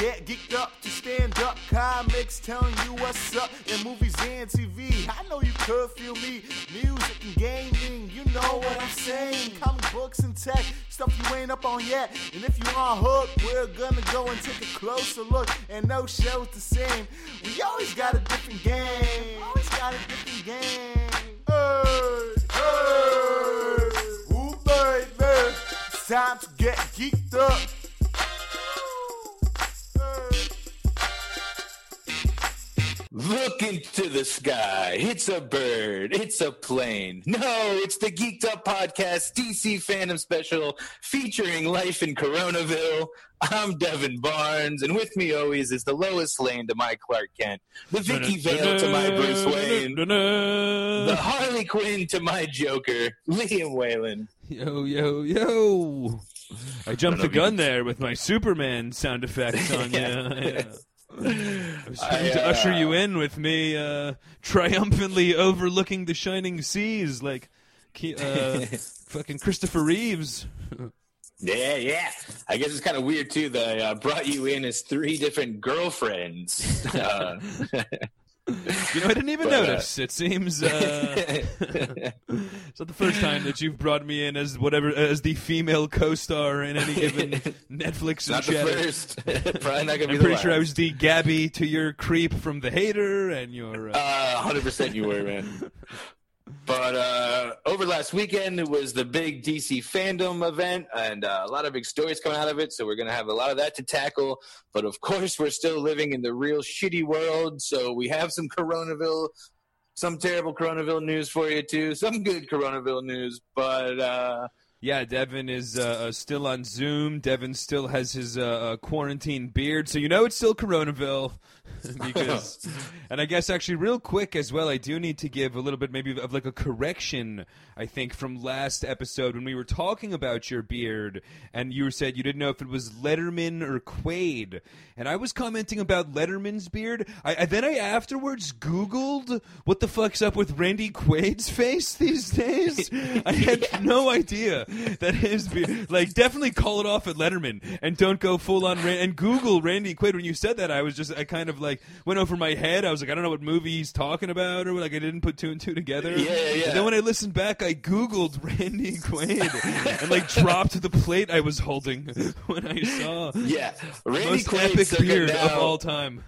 get geeked up to stand up. Comics telling you what's up in movies and TV. I know you could feel me. Music and gaming, you know what I'm saying. Comic books and tech, stuff you ain't up on yet. And if you on hook, we're gonna go and take a closer look. And no show's the same. We always got a different game. Always got a different game. Hey, hey, ooh baby, it's time to get geeked up. The sky. It's a bird. It's a plane. No, it's the Geeked Up Podcast DC Fandome Special featuring life in Coronaville. I'm Devin Barnes, and with me always is the Lois Lane to my Clark Kent, the Vicki Vale to my Bruce Wayne, the Harley Quinn to my Joker, Liam Whalen. Yo, yo, yo. I jumped the gun there with my Superman sound effects on you. Uh, yeah. I was trying I, to uh, usher you in with me uh, triumphantly overlooking the shining seas like uh, fucking Christopher Reeves. Yeah, yeah. I guess it's kind of weird too that I uh, brought you in as three different girlfriends. Uh, You know, I didn't even But, uh, notice. It seems uh, it's not the first time that you've brought me in as whatever as the female co-star in any given Netflix not the chat. first. Probably not gonna be I'm pretty sure I was the Gabby to your creep from the hater, and your uh, Uh, 100% you were, man. But uh, over last weekend, it was the big DC Fandome event, and uh, a lot of big stories coming out of it. So we're going to have a lot of that to tackle. But of course, we're still living in the real shitty world. So we have some Coronaville, some terrible Coronaville news for you, too. Some good Coronaville news. But uh, Yeah, Devin is uh, uh, still on Zoom. Devin still has his uh, quarantine beard, so you know it's still Coronaville. because, and I guess actually, real quick as well, I do need to give a little bit maybe of like a correction. I think from last episode when we were talking about your beard, and you said you didn't know if it was Letterman or Quaid, and I was commenting about Letterman's beard. I, I then I afterwards Googled what the fuck's up with Randy Quaid's face these days. I had no idea that his beard. Like, definitely call it off at Letterman and don't go full on. Ran- and Google Randy Quaid. When you said that, I was just I kind of like went over my head. I was like, I don't know what movie he's talking about, or like I didn't put two and two together. Yeah, yeah, yeah. And then when I listened back, I Googled Randy Quaid and like dropped the plate I was holding when I saw yeah, Randy most Quaid epic beard now, of all time.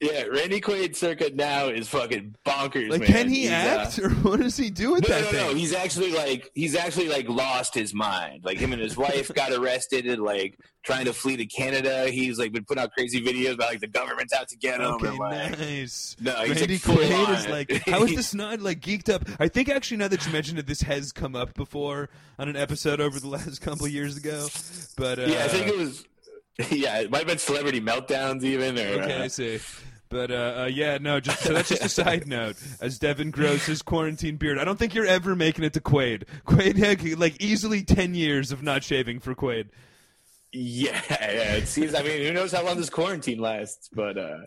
Yeah, Randy Quaid circuit now is fucking bonkers, Like, man. can he He's, uh, act, or what does he do with No, that no, thing? no. He's actually like he's actually like lost his mind. Like him and his wife got arrested and like trying to flee to Canada. He's like been putting out crazy videos about like the government's out to get him. Okay, and, like, nice. No, he's, Randy like, Quaid is like, how is this not like geeked up? I think actually now that you mentioned it, this has come up before on an episode over the last couple years ago. But uh, yeah, I think it was. Yeah, it might have been celebrity meltdowns even. Or, Okay, uh, I see. But uh, uh, yeah, no. Just so that's just a side note. As Devin grows his quarantine beard, I don't think you're ever making it to Quaid. Quaid had like easily ten years of not shaving for Quaid. yeah, yeah. It seems. I mean, who knows how long this quarantine lasts? But uh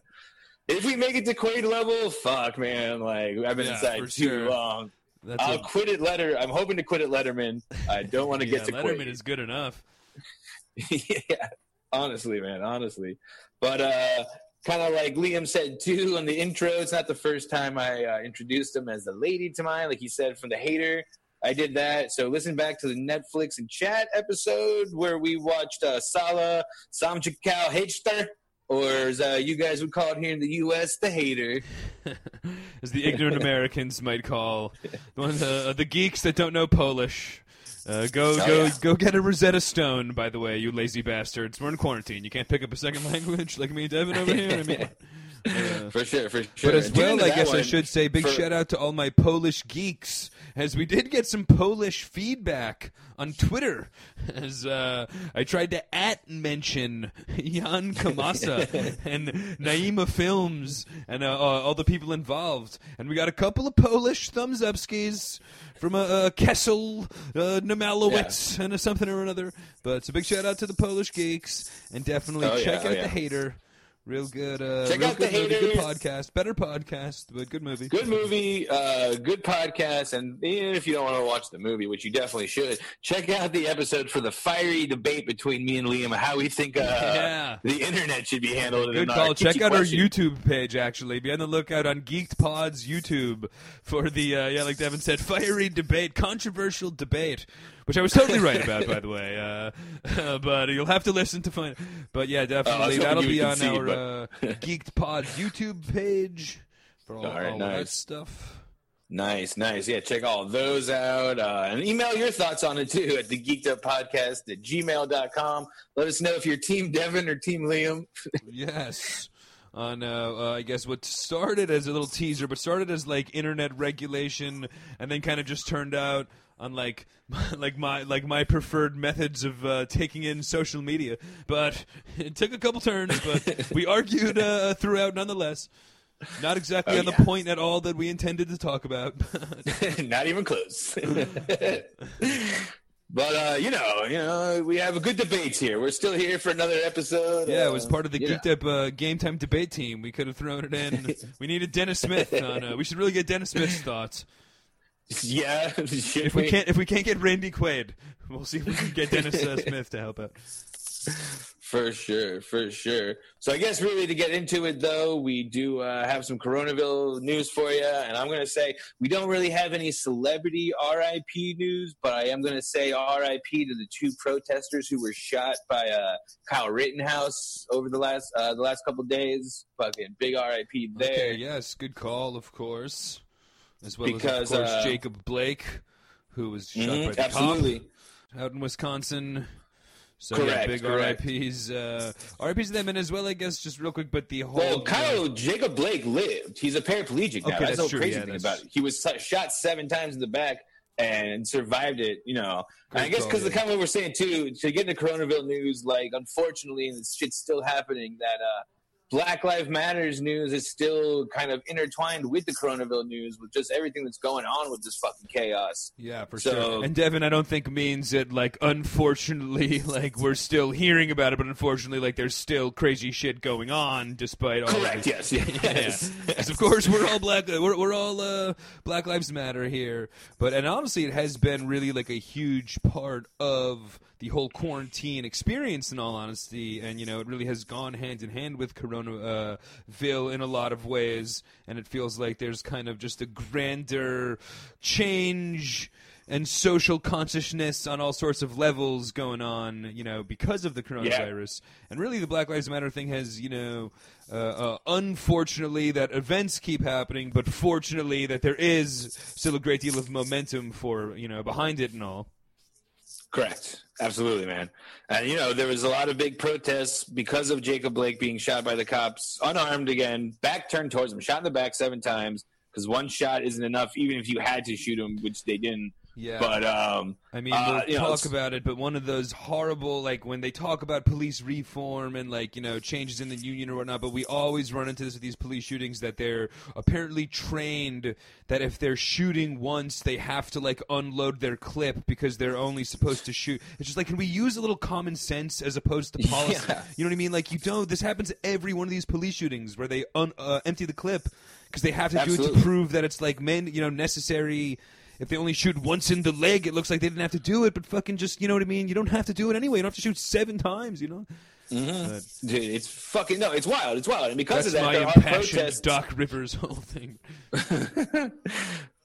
if we make it to Quaid level, fuck, man. Like I've been Yeah, inside for too sure. long. That's I'll a- quit at Letter. I'm hoping to quit at Letterman. I don't want to yeah, get to Letterman Quaid. is good enough. yeah, honestly, man, honestly. But uh, kind of like Liam said too on the intro, it's not the first time I uh, introduced him as the lady to mine, like he said from the hater. I did that. So listen back to the Netflix and chat episode where we watched uh, Sala Samchikal Hechtar, or as uh, you guys would call it here in the U.S., the hater. as the ignorant Americans might call the one, uh, the geeks that don't know Polish. Uh, go Oh, go yeah. go get a Rosetta Stone. By the way, you lazy bastards. We're in quarantine. You can't pick up a second language like me and Devin over here. I mean, uh, For sure, for sure. but as well, I guess I should say big for- shout out to all my Polish geeks, as we did get some Polish feedback on Twitter. As uh, I tried to at mention Jan Kamasa and Naima Films and uh, uh, all the people involved, and we got a couple of Polish thumbs up skis from uh, Kessel, uh, Namalowitz, and a something or another. But it's a big shout out to the Polish geeks, and definitely Oh, yeah, check oh, out yeah. the hater Real good. Uh, Check real out The good movie, Good podcast. Better podcast, but good movie. Good movie, uh, good podcast, and even if you don't want to watch the movie, which you definitely should, check out the episode for the fiery debate between me and Liam how we think uh, Yeah. the internet should be handled. Good our call. Check kitschy out our. YouTube page. Actually, be on the lookout on Geeked Pod's YouTube for the uh, yeah, like Devin said, fiery debate, controversial debate, which I was totally right about, by the way. Uh, but you'll have to listen to find. But yeah, definitely hoping that'll be on concede, our uh, Geeked Pod's YouTube page for all, All right, all of that nice. stuff. Nice, nice. Yeah, check all those out. Uh, and email your thoughts on it too at the geeked up podcast at gmail.com. Let us know if you're Team Devin or Team Liam. yes. On uh, uh, I guess what started as a little teaser, but started as like internet regulation, and then kind of just turned out on like my like my preferred methods of uh, taking in social media. But it took a couple turns, but we argued uh, throughout nonetheless. Not exactly Oh, on the point at all that we intended to talk about. Not even close. but uh, you know, you know, we have a good debates here. We're still here for another episode. Yeah, it Uh, was part of the know. Geeked Up uh, Game Time debate team. We could have thrown it in. we needed Dennis Smith on. Uh, we should really get Dennis Smith's thoughts. Yeah, If we can't, if we can't get Randy Quaid, we'll see if we can get Dennis uh, Smith to help out. For sure, for sure. So I guess really to get into it though, we do uh, have some Coronaville news for you, and I'm going to say we don't really have any celebrity RIP news, but I am going to say RIP to the two protesters who were shot by uh, Kyle Rittenhouse over the last uh, the last couple days. Fucking big RIP there. Okay, yes, good call, of course, as well Because, as of course uh, Jacob Blake, who was shot Mhm, by the absolutely. cop out in Wisconsin. So Correct, yeah, big correct. RIPS, uh, RIPS to them, and as well, I guess, just real quick, but the whole Well, Kyle Jacob Blake lived. He's a paraplegic now. Okay, that's, that's the crazy yeah, thing about it. He was shot seven times in the back and survived it. You know, I guess because the yeah. kind of what we're saying too to get into Coronaville news, like unfortunately, this shit's still happening. That uh, Black Lives Matters news is still kind of intertwined with the Coronaville news, with just everything that's going on with this fucking chaos. Yeah, for So- sure. And Devin, I don't think means that like unfortunately, like we're still hearing about it, but unfortunately, like there's still crazy shit going on despite all. Correct. Yes. Yes. Yeah. 'Cause of course we're all black. We're, we're all uh, Black Lives Matter here. But and honestly, it has been really like a huge part of the whole quarantine experience. In all honesty, and you know, it really has gone hand in hand with Coronaville uh, in a lot of ways. And it feels like there's kind of just a grander change and social consciousness on all sorts of levels going on, you know, because of the coronavirus. And really, the Black Lives Matter thing has, you know, uh, uh, unfortunately, that events keep happening, but fortunately, that there is still a great deal of momentum for, you know, behind it and all. Correct. Absolutely, man. And you know, there was a lot of big protests because of Jacob Blake being shot by the cops, unarmed again, back turned towards him, shot in the back seven times. Because one shot isn't enough, even if you had to shoot him, which they didn't. Yeah. But um, I mean, uh, we'll you know, talk it's- about it, but one of those horrible, like when they talk about police reform and like you know changes in the union or whatnot, but we always run into this with these police shootings that they're apparently trained that if they're shooting once, they have to like unload their clip because they're only supposed to shoot. It's just like, can we use a little common sense as opposed to policy? Yeah. You know what I mean? Like you don't. This happens every one of these police shootings where they un, uh, empty the clip because they have to do it to prove that it's like men, you know, necessary. If they only shoot once in the leg, it looks like they didn't have to do it. But fucking just, you know what I mean? You don't have to do it anyway. You don't have to shoot seven times. You know. But dude, it's fucking no, it's wild, it's wild, and because of that, my there are protests. Doc Rivers whole thing.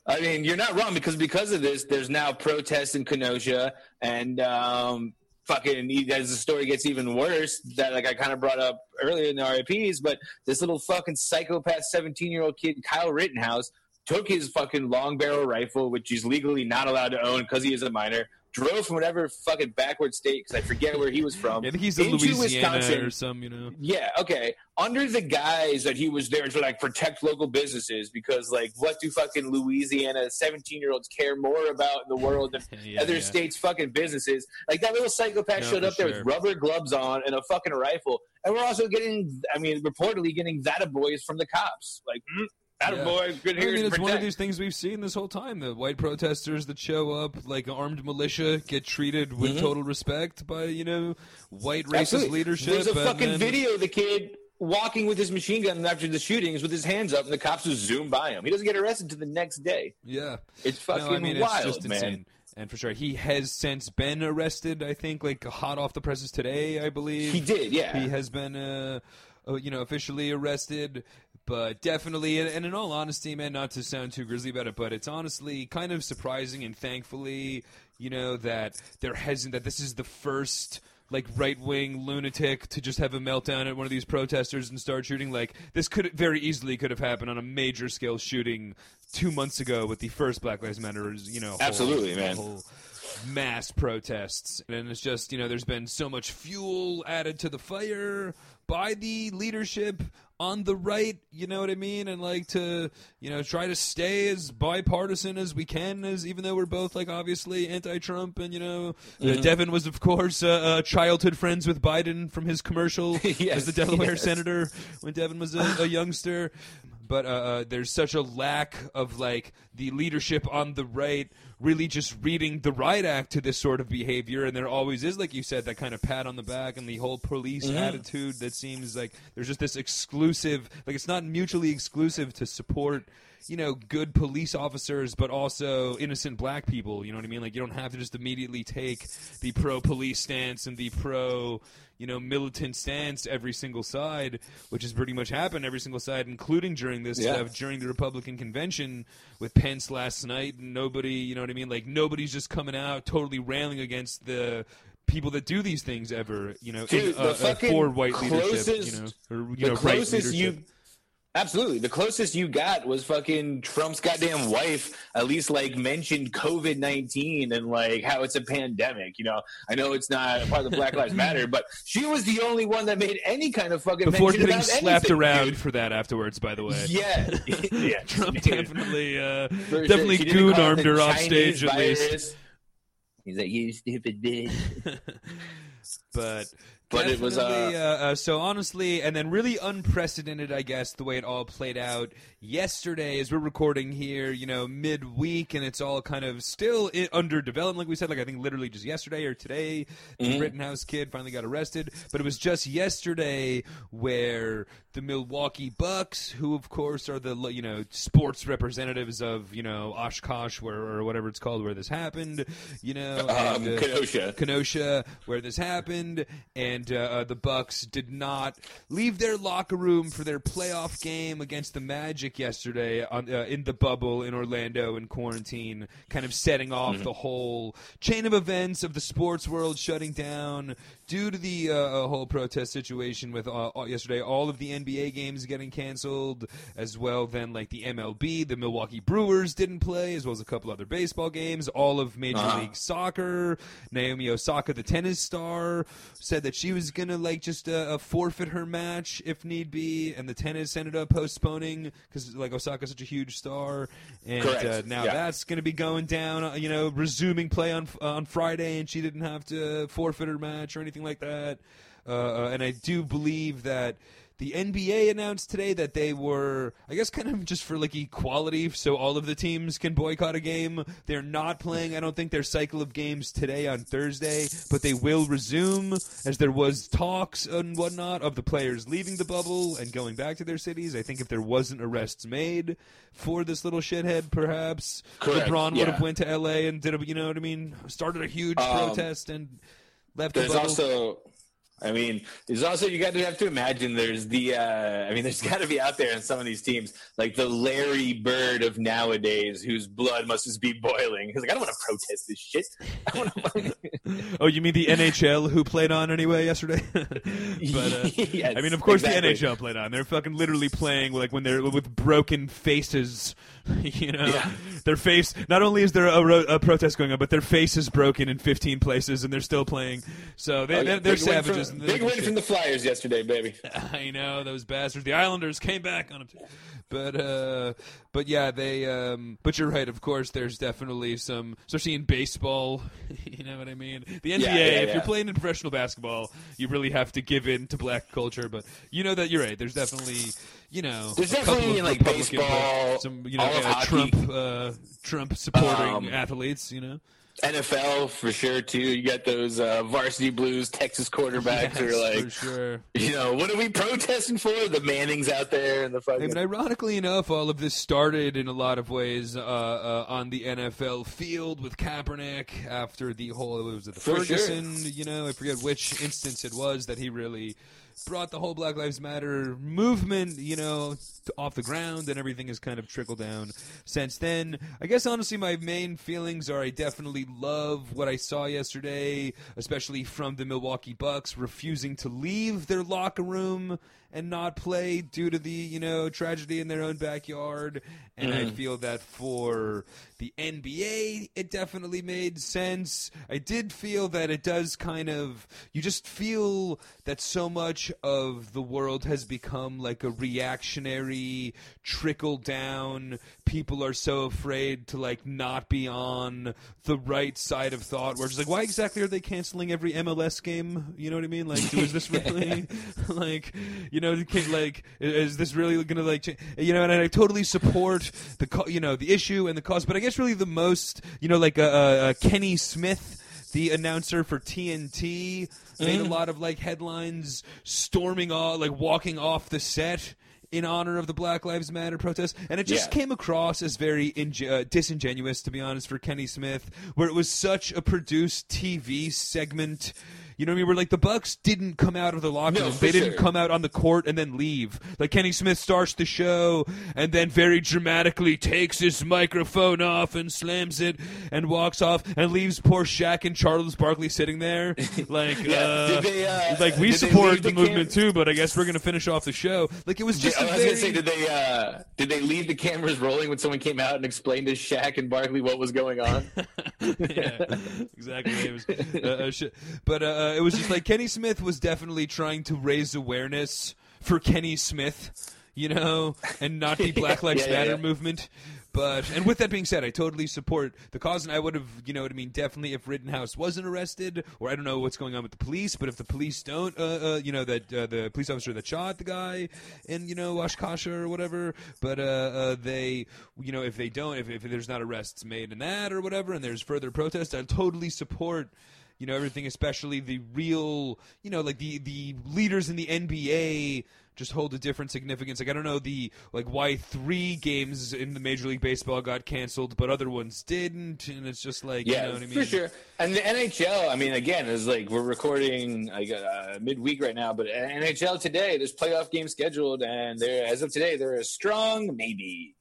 I mean, you're not wrong because because of this, there's now protests in Kenosha, and um, fucking as the story gets even worse, that like I kind of brought up earlier in the RIPS, but this little fucking psychopath 17 year old kid, Kyle Rittenhouse, took his fucking long barrel rifle, which he's legally not allowed to own because he is a minor. Drove from whatever fucking backward state because I forget where he was from. I think he's in into Louisiana Wisconsin. or some, you know. Yeah, okay. Under the guise that he was there to like protect local businesses because like what do fucking Louisiana 17 year olds care more about in the world than Yeah, other yeah. states fucking businesses? Like that little psychopath No, showed up there sure. with rubber gloves on and a fucking rifle. And we're also getting I mean, reportedly getting that boys from the cops. Like mm, Yeah. boy good I mean, it's one of these things we've seen this whole time. The white protesters that show up, like armed militia, get treated with Mhm. total respect by you know white racist Absolutely. leadership. There's a fucking then- video of the kid walking with his machine gun after the shootings with his hands up, and the cops just zoom by him. He doesn't get arrested until the next day. Yeah, It's fucking no, I mean wild, it's just man. insane. And for sure, he has since been arrested. I think, like hot off the presses today, I believe He did, yeah. He has been, uh, uh, you know, officially arrested. But definitely, and, and in all honesty, man, not to sound too grizzly about it, but it's honestly kind of surprising and thankfully, you know, that there hasn't that this is the first like right wing lunatic to just have a meltdown at one of these protesters and start shooting. Like this could very easily could have happened on a major scale shooting two months ago with the first Black Lives Matter, you know, whole- Absolutely, man. whole mass protests. And it's just, you know, there's been so much fuel added to the fire by the leadership on the right, you know what I mean? And like to, you know, try to stay as bipartisan as we can, as even though we're both like obviously anti-Trump, and you know, uh, Devin was of course uh, uh, childhood friends with Biden from his commercial Yes, as the Delaware yes. senator when Devin was a, a youngster. But uh, uh, there's such a lack of like the leadership on the right really just reading the right act to this sort of behavior, and there always is, like you said, that kind of pat on the back and the whole police attitude that seems like there's just this exclusive, like it's not mutually exclusive to support. You know, good police officers, but also innocent black people. You know what I mean? Like, you don't have to just immediately take the pro police stance and the pro, you know, militant stance every single side, which has pretty much happened every single side, including during this Yeah. stuff during the Republican convention with Pence last night. Nobody, you know what I mean? Like nobody's just coming out totally railing against the people that do these things ever. You know, Dude, in, the uh, uh, for white closest- leadership. You know, or you the know, right closest leadership. you absolutely. The closest you got was fucking trump's goddamn wife at least like mentioned covid-19 and like how it's a pandemic you know? I know it's not part of the black lives matter but she was the only one that made any kind of fucking before mention getting slapped anything, around dude. for that afterwards. By the way, yeah. Yeah Trump definitely, uh, definitely goon armed her off stage at least. he's like you stupid bitch. But But it was, uh, uh, uh, so honestly, and then really unprecedented, I guess, the way it all played out yesterday. As we're recording here, you know, midweek, and it's all kind of still i under development. Like we said, like I think literally just yesterday or today, the Mm-hmm. Rittenhouse kid finally got arrested. But it was just yesterday where the Milwaukee Bucks, who of course are the you know sports representatives of you know Oshkosh, where or whatever it's called, where this happened, you know, um, and, uh, kenosha. Kenosha, where this happened, and uh, uh, the Bucks did not leave their locker room for their playoff game against the Magic yesterday on, uh, in the bubble in Orlando in quarantine, kind of setting off the whole chain of events of the sports world shutting down due to the uh, uh, whole protest situation with uh, uh, yesterday. All of the NBA games getting canceled, as well. Then like the MLB, the Milwaukee Brewers didn't play, as well as a couple other baseball games. All of Major Uh-huh. League soccer. Naomi Osaka, the tennis star, said that she was gonna like just uh, uh, forfeit her match if need be, and the tennis ended up postponing because like Osaka's such a huge star, and uh, now Yeah. that's gonna be going down. Uh, you know, resuming play on on Friday, and she didn't have to forfeit her match or anything like that. Uh, uh, and I do believe that the NBA announced today that they were, I guess, kind of just for like equality, so all of the teams can boycott a game. They're not playing, I don't think, their cycle of games today on Thursday, but they will resume as there was talks and whatnot of the players leaving the bubble and going back to their cities. I think if there wasn't arrests made for this little shithead, perhaps Correct, LeBron would yeah. have went to LA and did a, you know what I mean, started a huge Um, protest and left the There's also, I mean, there's also you got to have to imagine there's the, uh, I mean, there's got to be out there in some of these teams like the Larry Bird of nowadays, whose blood must just be boiling. He's like, I don't want to protest this shit. I want to. Oh, you mean the NHL who played on anyway yesterday? but uh, Yes, I mean, of course, exactly. the NHL played on. They're fucking literally playing like when they're with broken faces. You know, Yeah. their face. Not only is there a, ro- a protest going on, but their face is broken in 15 places, and they're still playing. So they, Oh, yeah, they're, they're big win savages. From, big win give from the Flyers yesterday, baby. I know those bastards. The Islanders came back on them, too. but uh, but yeah, they. Um, but you're right. Of course, there's definitely some, especially in baseball. you know what I mean? The NBA. Yeah, yeah, if you're playing in professional basketball, you really have to give in to black culture. But you know that you're right. There's definitely, you know, There's definitely, like, Republican, baseball, some you know all of hockey. Trump, uh, Trump supporting Um, athletes. You know. NFL for sure too. You got those uh, varsity blues Texas quarterbacks who are like, sure. you know, what are we protesting for? The Mannings out there and the I fucking. mean, ironically enough, all of this started in a lot of ways uh, uh, on the NFL field with Kaepernick after the whole it was the For sure. Ferguson, you know, I forget which instance it was that he really brought the whole Black Lives Matter movement, you know, off the ground, and everything has kind of trickled down since then. I guess honestly, my main feelings are I definitely love what I saw yesterday, especially from the Milwaukee Bucks refusing to leave their locker room and not play due to the you know tragedy in their own backyard. And I mm-hmm. feel that for the NBA, it definitely made sense. I did feel that it does kind of you just feel that so much of the world has become like a reactionary trickle down. People are so afraid to like not be on the right side of thought. Where it's like, why exactly are they canceling every MLS game? You know what I mean? Like, is this really like, you know, can- like, is this really going to like, change? you know? And I totally support the, co- you know, the issue and the cause, but I guess really the most, you know, like uh, uh, Kenny Smith. The announcer for TNT made a lot of like headlines storming off, like walking off the set in honor of the Black Lives Matter protest, and it just Yeah. came across as very inge- uh, disingenuous, to be honest, for Kenny Smith, where it was such a produced TV segment. You know what I mean? Where like the Bucks didn't come out of the locker No, room, they didn't come out on the court and then leave. Like Kenny Smith starts the show and then very dramatically takes his microphone off and slams it and walks off and leaves poor Shaq and Charles Barkley sitting there. Like, Yeah. uh, they, uh, like we support the, the movement too, but I guess we're gonna finish off the show. Like it was just I a was very gonna say, did they uh, did they leave the cameras rolling when someone came out and explained to Shaq and Barkley what was going on? yeah, exactly. It was, uh, uh, sh- but uh, it was just like Kenny Smith was definitely trying to raise awareness for Kenny Smith, you know, and not the Black Lives Yeah, Matter yeah. movement. But and with that being said, I totally support the cause, and I would have, you know what I mean, definitely if Rittenhouse wasn't arrested, or I don't know what's going on with the police, but if the police don't, uh, uh, you know, that uh, the police officer that shot the guy in, you know, Oshkosh or whatever, but uh, uh, they, you know, if they don't, if, if there's not arrests made in that or whatever, and there's further protests, I totally support you know everything especially the real you know like the the leaders in the NBA just hold a different significance like i don't know the like why three games in the major league baseball got canceled but other ones didn't and it's just like Yeah, you know what i mean for sure. And the NHL, I mean, again, is like we're recording like uh, midweek right now, but NHL today, there's playoff games scheduled, and they're as of today, they're a strong maybe.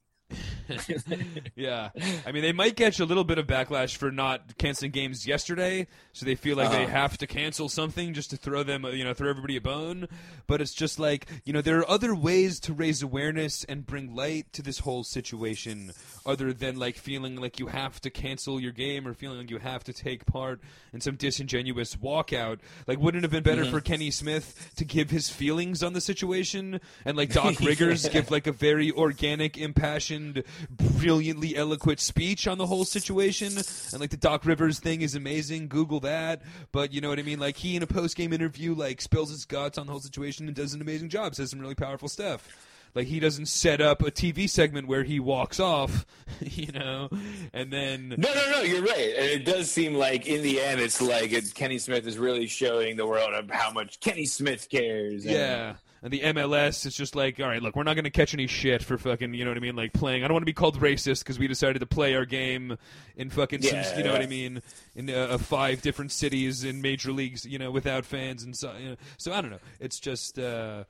yeah i mean they might catch a little bit of backlash for not canceling games yesterday so they feel like they Uh-huh. have to cancel something just to throw them uh, you know throw everybody a bone but it's just like you know there are other ways to raise awareness and bring light to this whole situation other than like feeling like you have to cancel your game or feeling like you have to take part in some disingenuous walkout like wouldn't it have been better Mm-hmm. for kenny smith to give his feelings on the situation and like doc rivers give like a very organic impassioned brilliantly eloquent speech on the whole situation. And like the doc rivers thing is amazing. Google that. But you know what i mean? Like he in a post-game interview like spills his guts on the whole situation and does an amazing job. Says some really powerful stuff like he doesn't set up a TV segment where he walks off, you know, and then No, no, no, you're right. And it does seem like in the end, it's like it, Kenny Smith is really showing the world of how much Kenny Smith cares. and- Yeah. And the MLS is just like, all right, look, we're not going to catch any shit for fucking, you know what I mean, like playing. I don't want to be called racist because we decided to play our game in fucking, some, you know what I mean, in uh, uh, five different cities in major leagues, you know, without fans and so, you know. So I don't know. It's just uh,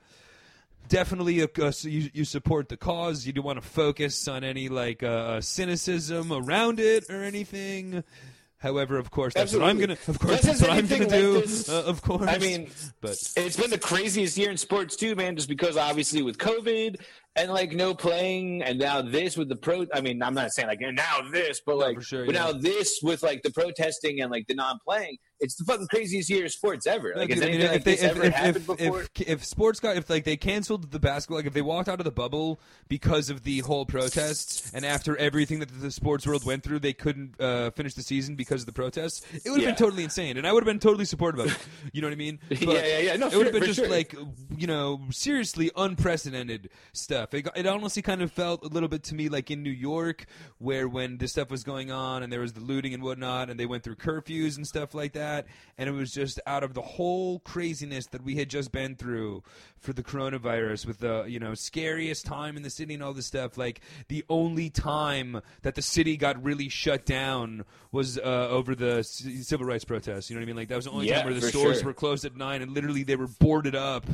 definitely a, uh, so you, you support the cause. You don't want to focus on any like uh, cynicism around it or anything. However, of course, that's what I'm gonna. Of course, that's what I'm gonna do. like this- uh, of course. I mean, but it's been the craziest year in sports too, man. Just because obviously with COVID and like no playing, and now this with the pro. I mean, I'm not saying like and now this, but like for sure, but yeah. now this with like the protesting and like the non-playing. It's the fucking craziest year of sports ever. Like, I mean, anything like this ever if, happened if, before? if, if sports got if like they canceled the basketball, like if they walked out of the bubble because of the whole protests, and after everything that the sports world went through, they couldn't uh, finish the season because of the protests. It would have Yeah. been totally insane, and I would have been totally supportive of it. You know what I mean? But Yeah, yeah, yeah. No, it would have been just sure. like you know seriously unprecedented stuff. Stuff. It, it honestly kind of felt a little bit to me like in New York, where when this stuff was going on and there was the looting and whatnot, and they went through curfews and stuff like that, and it was just out of the whole craziness that we had just been through for the coronavirus, with the you know scariest time in the city and all this stuff. Like the only time that the city got really shut down was uh, over the c- civil rights protests. You know what I mean? Like that was the only Yeah, time where the stores sure. were closed at nine, and literally they were boarded up,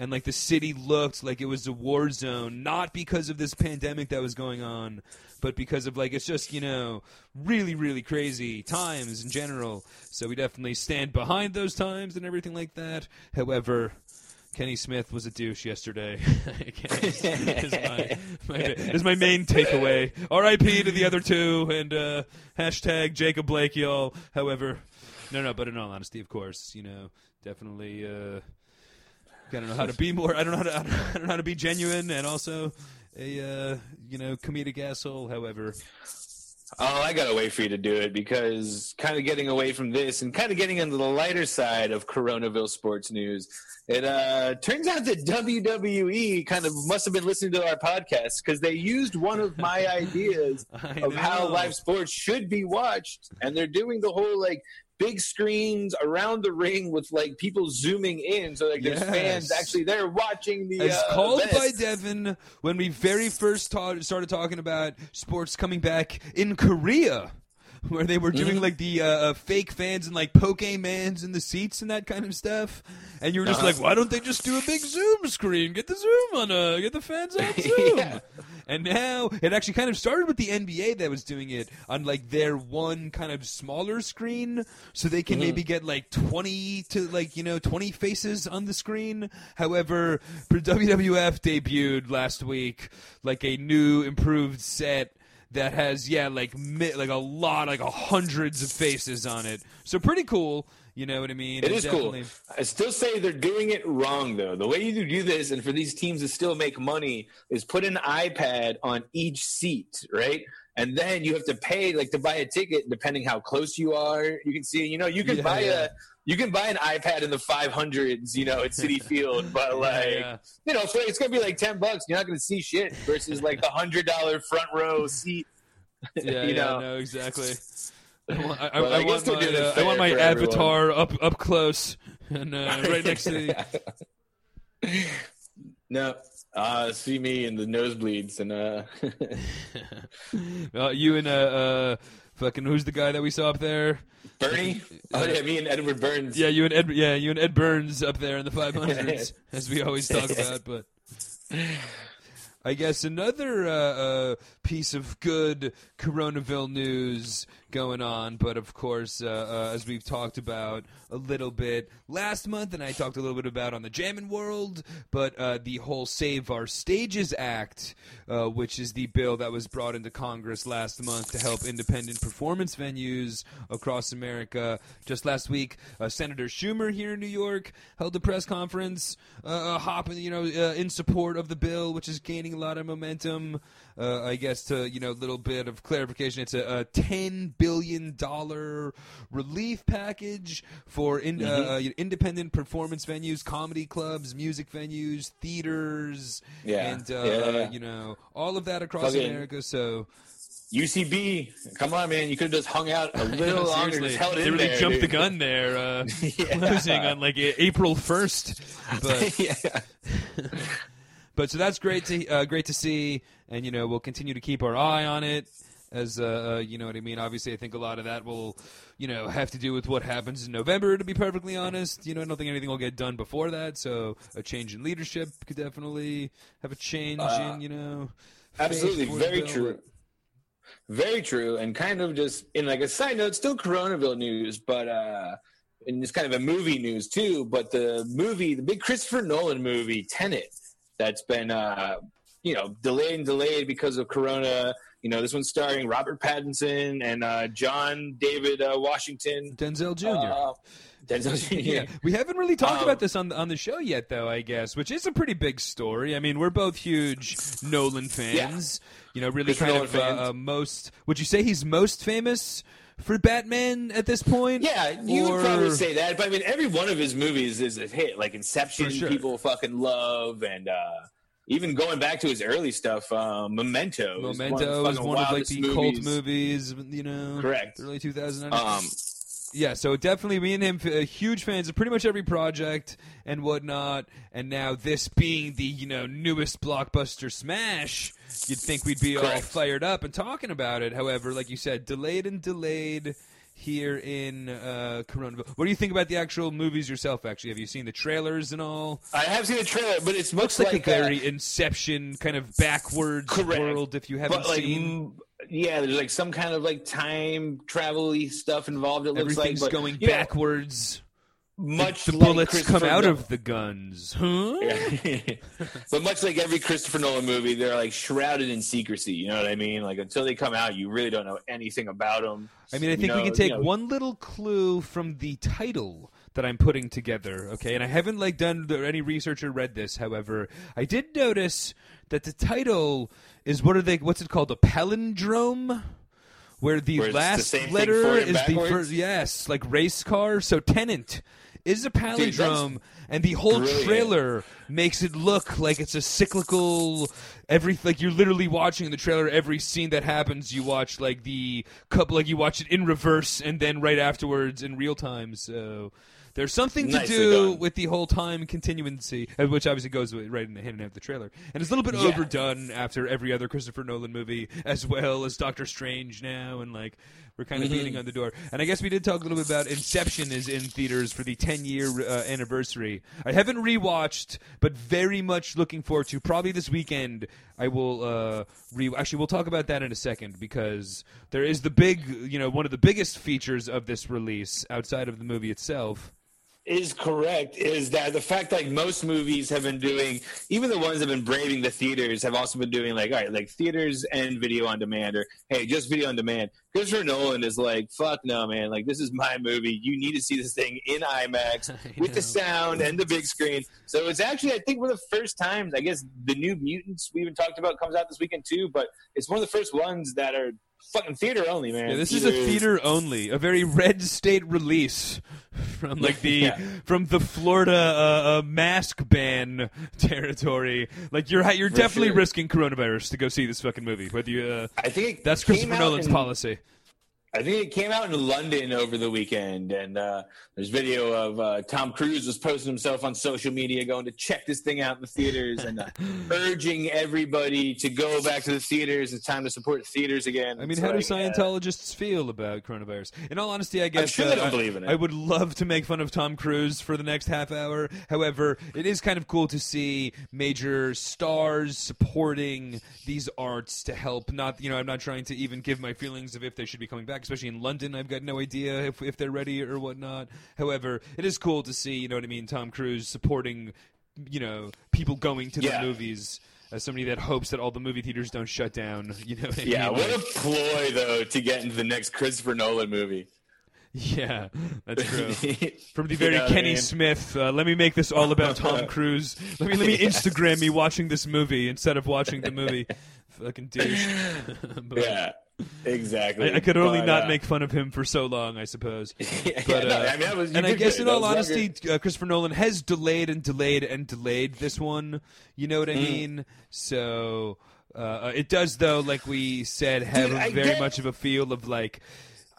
and like the city looked like it was a war zone, not because of this pandemic that was going on, but because of like it's just you know really really crazy times in general. So we definitely stand behind those times and everything like that. However. Kenny Smith was a douche yesterday. Is my, my, is my main takeaway. R.I.P. to the other two, and uh, hashtag Jacob Blake, y'all. However, no, no, but in all honesty, of course, you know, definitely. Uh, I don't know how to be more. I don't know how to. I don't know how to be genuine and also a uh, you know comedic asshole. However, Oh, I got to wait for you to do it because kind of getting away from this and kind of getting into the lighter side of Coronaville sports news. It uh, turns out that WWE kind of must have been listening to our podcast because they used one of my ideas of how live sports should be watched, and they're doing the whole like big screens around the ring with like people zooming in, so like there's Yes. fans actually there watching the. as uh, called by. Devin when we very first ta- started talking about sports coming back in Korea. Where they were doing Mhm. like the uh, uh, fake fans and like Pokemans in the seats and that kind of stuff, and you were just Uh-huh. like, why don't they just do a big Zoom screen? Get the Zoom on, uh, get the fans on Zoom. Yeah. And now it actually kind of started with the NBA that was doing it on like their one kind of smaller screen, so they can maybe get like twenty to like you know twenty faces on the screen. However, WWF debuted last week like a new improved set that has yeah like mi- like a lot like a hundreds of faces on it. So pretty cool. You know what I mean? It is cool. I still say they're doing it wrong, though. The way you do this, and for these teams to still make money, is put an iPad on each seat, right? And then you have to pay, like, to buy a ticket, depending how close you are. You can see, you know, you can Yeah, buy yeah. a, you can buy an iPad in the 500s, you know, at City Field, but like, yeah. you know, it's gonna be like 10 bucks. You're not gonna see shit versus like the hundred dollar front row seat. Yeah, you yeah, know. no, exactly. I want, I, I, Well, I I want my, uh, I want my everyone. avatar up up close and uh, right next to the. no, uh, see me in the nosebleeds and uh. uh, you and uh, uh, fucking who's the guy that we saw up there? Bernie? Oh yeah, me and Edward Burns. Yeah, you and Ed. Yeah, you and Ed Burns up there in the 500s, as we always talk about. But I guess another uh, uh, piece of good Coronaville news going on, but of course, uh, uh, as we've talked about a little bit last month, and I talked a little bit about on the Jammin' World, but uh, the whole Save Our Stages Act, uh, which is the bill that was brought into Congress last month to help independent performance venues across America. Just last week, uh, Senator Schumer here in New York held a press conference, uh, hopping, you know, in support of the bill, which is gaining a lot of momentum. Uh, I guess to you know, a little bit of clarification, it's a, a ten billion dollar relief package for in, uh, uh, independent performance venues, comedy clubs, music venues, theaters, Yeah. and uh, Yeah, yeah, yeah. you know, all of that across America. So UCB, come on, man! You could have just hung out a little longer, just held they in really there. jumped the gun there, uh, Yeah. closing on like April first. But yeah. but so that's great to uh, great to see, and you know we'll continue to keep our eye on it. As uh, uh, you know what I mean. Obviously, I think a lot of that will, you know, have to do with what happens in November. To be perfectly honest, you know, I don't think anything will get done before that. So a change in leadership could definitely have a change Uh, in, you know, Absolutely, face for the very true. Very true, and kind of just in like a side note, still Coronaville news, but uh, and it's kind of a movie news too. But the movie, the big Christopher Nolan movie, Tenet, that's been uh, you know delayed and delayed because of Corona. You know, this one's starring Robert Pattinson and uh, John David uh, Washington. Denzel Jr. Uh, Denzel Jr. yeah, we haven't really talked Um, about this on the, on the show yet, though. I guess, which is a pretty big story. I mean, we're both huge Nolan fans. You know, really kind of Nolan fans. uh, most. Would you say he's most famous for Batman at this point? Yeah, you Or- would probably say that, but I mean, every one of his movies is a hit. Like Inception, sure. people fucking love, and uh, even going back to his early stuff, uh, Memento. is one of the Memento is one of like the cult movies. movies, you know. Correct. Early 2000s. Um, yeah, so definitely me and him uh, huge fans of pretty much every project and whatnot. And now this being the you know newest blockbuster smash, you'd think we'd be all fired up and talking about it. However, like you said, delayed and delayed here in uh, Coronaville. What do you think about the actual movies yourself? Actually, have you seen the trailers and all? I have seen the trailer, but it's much like, like, a very uh, Inception kind of backwards Correct. world. If you haven't like, seen, yeah, there's like some kind of like time travel stuff involved. It looks like, but, going you know, backwards. Much the like bullets come out Nol- of the guns, huh? but much like every Christopher Nolan movie, they're like shrouded in secrecy. You know what I mean? Like until they come out, you really don't know anything about them. I mean, I think we can take one little clue from the title that I'm putting together. Okay, and I haven't like done any research or read this. However, I did notice that the title is what are they? What's it called? A palindrome. Where the Where it's the last letter is the first, yes, like race car. So Tenet is a palindrome, and the whole brilliant. trailer makes it look like it's a cyclical. Every like you're literally watching the trailer every scene that happens. You watch like the couple, like you watch it in reverse, and then right afterwards in real time. So. There's something to Nicely do done. with the whole time continuancy, uh, which obviously goes right in the hand with the trailer, and it's a little bit Yeah. overdone after every other Christopher Nolan movie, as well as Doctor Strange now, and like we're kind of Mm-hmm. beating on the door. And I guess we did talk a little bit about Inception is in theaters for the 10 year uh, anniversary. I haven't rewatched, but very much looking forward to. Probably this weekend, I will uh, re. Actually, we'll talk about that in a second because there is the big, you know, one of the biggest features of this release outside of the movie itself. Is correct is that the fact like most movies have been doing even the ones that have been braving the theaters have also been doing like all right like theaters and video on demand or hey just video on demand. Christopher nolan is like fuck no man. Like this is my movie. You need to see this thing in imax with the sound and the big screen. So it's actually i think one of the first times i guess the new mutants we even talked about comes out this weekend too but it's one of the first ones that are fucking theater only man Yeah, this is a theater only, a very red state release from like the Yeah. from the Florida uh, uh, mask ban territory. Like you're you're For definitely sure. risking coronavirus to go see this fucking movie. Whether you uh, i think that's Christopher Nolan's in- policy. I think it came out in London over the weekend, and uh, there's video of uh, Tom Cruise was posting himself on social media, going to check this thing out in the theaters, and uh, urging everybody to go back to the theaters. It's time to support theaters again. I mean, It's how do like, uh, Scientologists feel about coronavirus? In all honesty, I guess I'm sure uh, they don't I- believe in it. I would love to make fun of Tom Cruise for the next half hour. However, it is kind of cool to see major stars supporting these arts to help. Not, you know, I'm not trying to even give my feelings of if they should be coming back, especially in London. I've got no idea if if they're ready or whatnot. However, it is cool to see, you know what I mean, Tom Cruise supporting, you know, people going to the movies. As somebody that hopes that all the movie theaters don't shut down, you know. What I Yeah, mean? what a ploy though to get into the next Christopher Nolan movie. Yeah, that's true. From the You very know what I Kenny mean? Smith, uh, let me make this all about Tom Cruise. Let me let me Instagram me watching this movie instead of watching the movie. Fucking douche. But Yeah, exactly. I, I could only But, not uh, make fun of him for so long, I suppose. yeah, But, no, uh, I mean, was, and I guess, good. in all honesty, uh, Christopher Nolan has delayed and delayed and delayed this one. You know what Mm. I mean? So uh, uh, it does, though, like we said, have Dude, very get- much of a feel of like.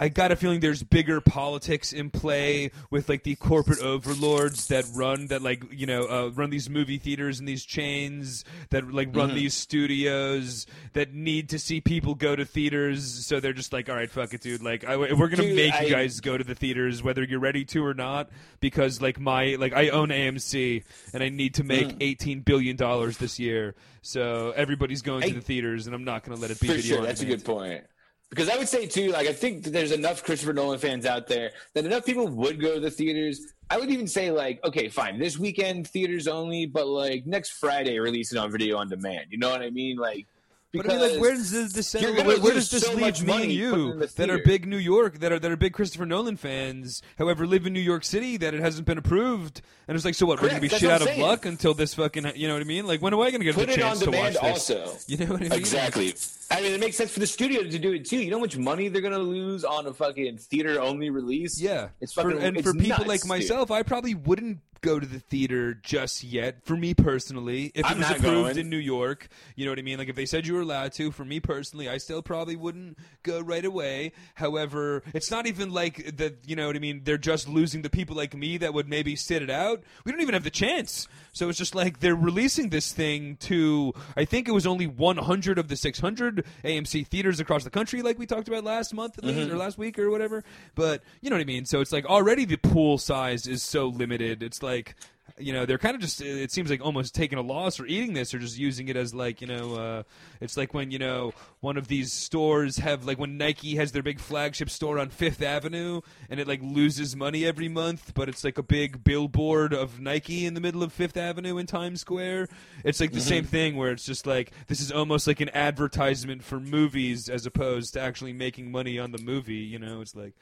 I got a feeling there's bigger politics in play with like the corporate overlords that run that like you know uh, run these movie theaters and these chains that like run Mm-hmm. these studios that need to see people go to theaters so they're just like all right fuck it dude like I, we're gonna Dude, make I- you guys go to the theaters whether you're ready to or not because like my like I own AMC and I need to make Mm. 18 billion dollars this year so everybody's going to the theaters and I'm not gonna let it be For video sure, that's a good point. Because I would say too, like I think that there's enough Christopher Nolan fans out there that enough people would go to the theaters. I would even say like, okay, fine, this weekend theaters only, but like next Friday release it on video on demand. You know what I mean? Like, But I mean, like, where does this, Where, where does this so leave me and you that are big New York, that are that are big Christopher Nolan fans, however, live in New York City, that it hasn't been approved, and it's like, so what? We're gonna be shit out of luck until this fucking, you know what I mean? Like, when am I gonna get put on chance to watch demand this? also. You know what I mean? Exactly. I mean, it makes sense for the studio to do it too. You know how much money they're gonna lose on a fucking theater only release? Yeah, it's for, fucking and it's for people nuts, like dude. myself, I probably wouldn't go to the theater just yet. For me personally, if I'm it was approved going. in New York, you know what I mean. Like if they said you were allowed to, for me personally, I still probably wouldn't go right away. However, it's not even like that. You know what I mean? They're just losing the people like me that would maybe sit it out. We don't even have the chance. So it's just like they're releasing this thing to. I think it was only 100 of the 600 AMC theaters across the country, like we talked about last month least, mm-hmm. or last week or whatever. But you know what I mean. So it's like already the pool size is so limited. It's like you know they're kind of just it seems like almost taking a loss or eating this or just using it as like you know uh, it's like when you know one of these stores have like when nike has their big flagship store on fifth avenue and it like loses money every month but it's like a big billboard of nike in the middle of fifth avenue in times square. It's like the same thing where it's just like this is almost like an advertisement for movies as opposed to actually making money on the movie you know? It's like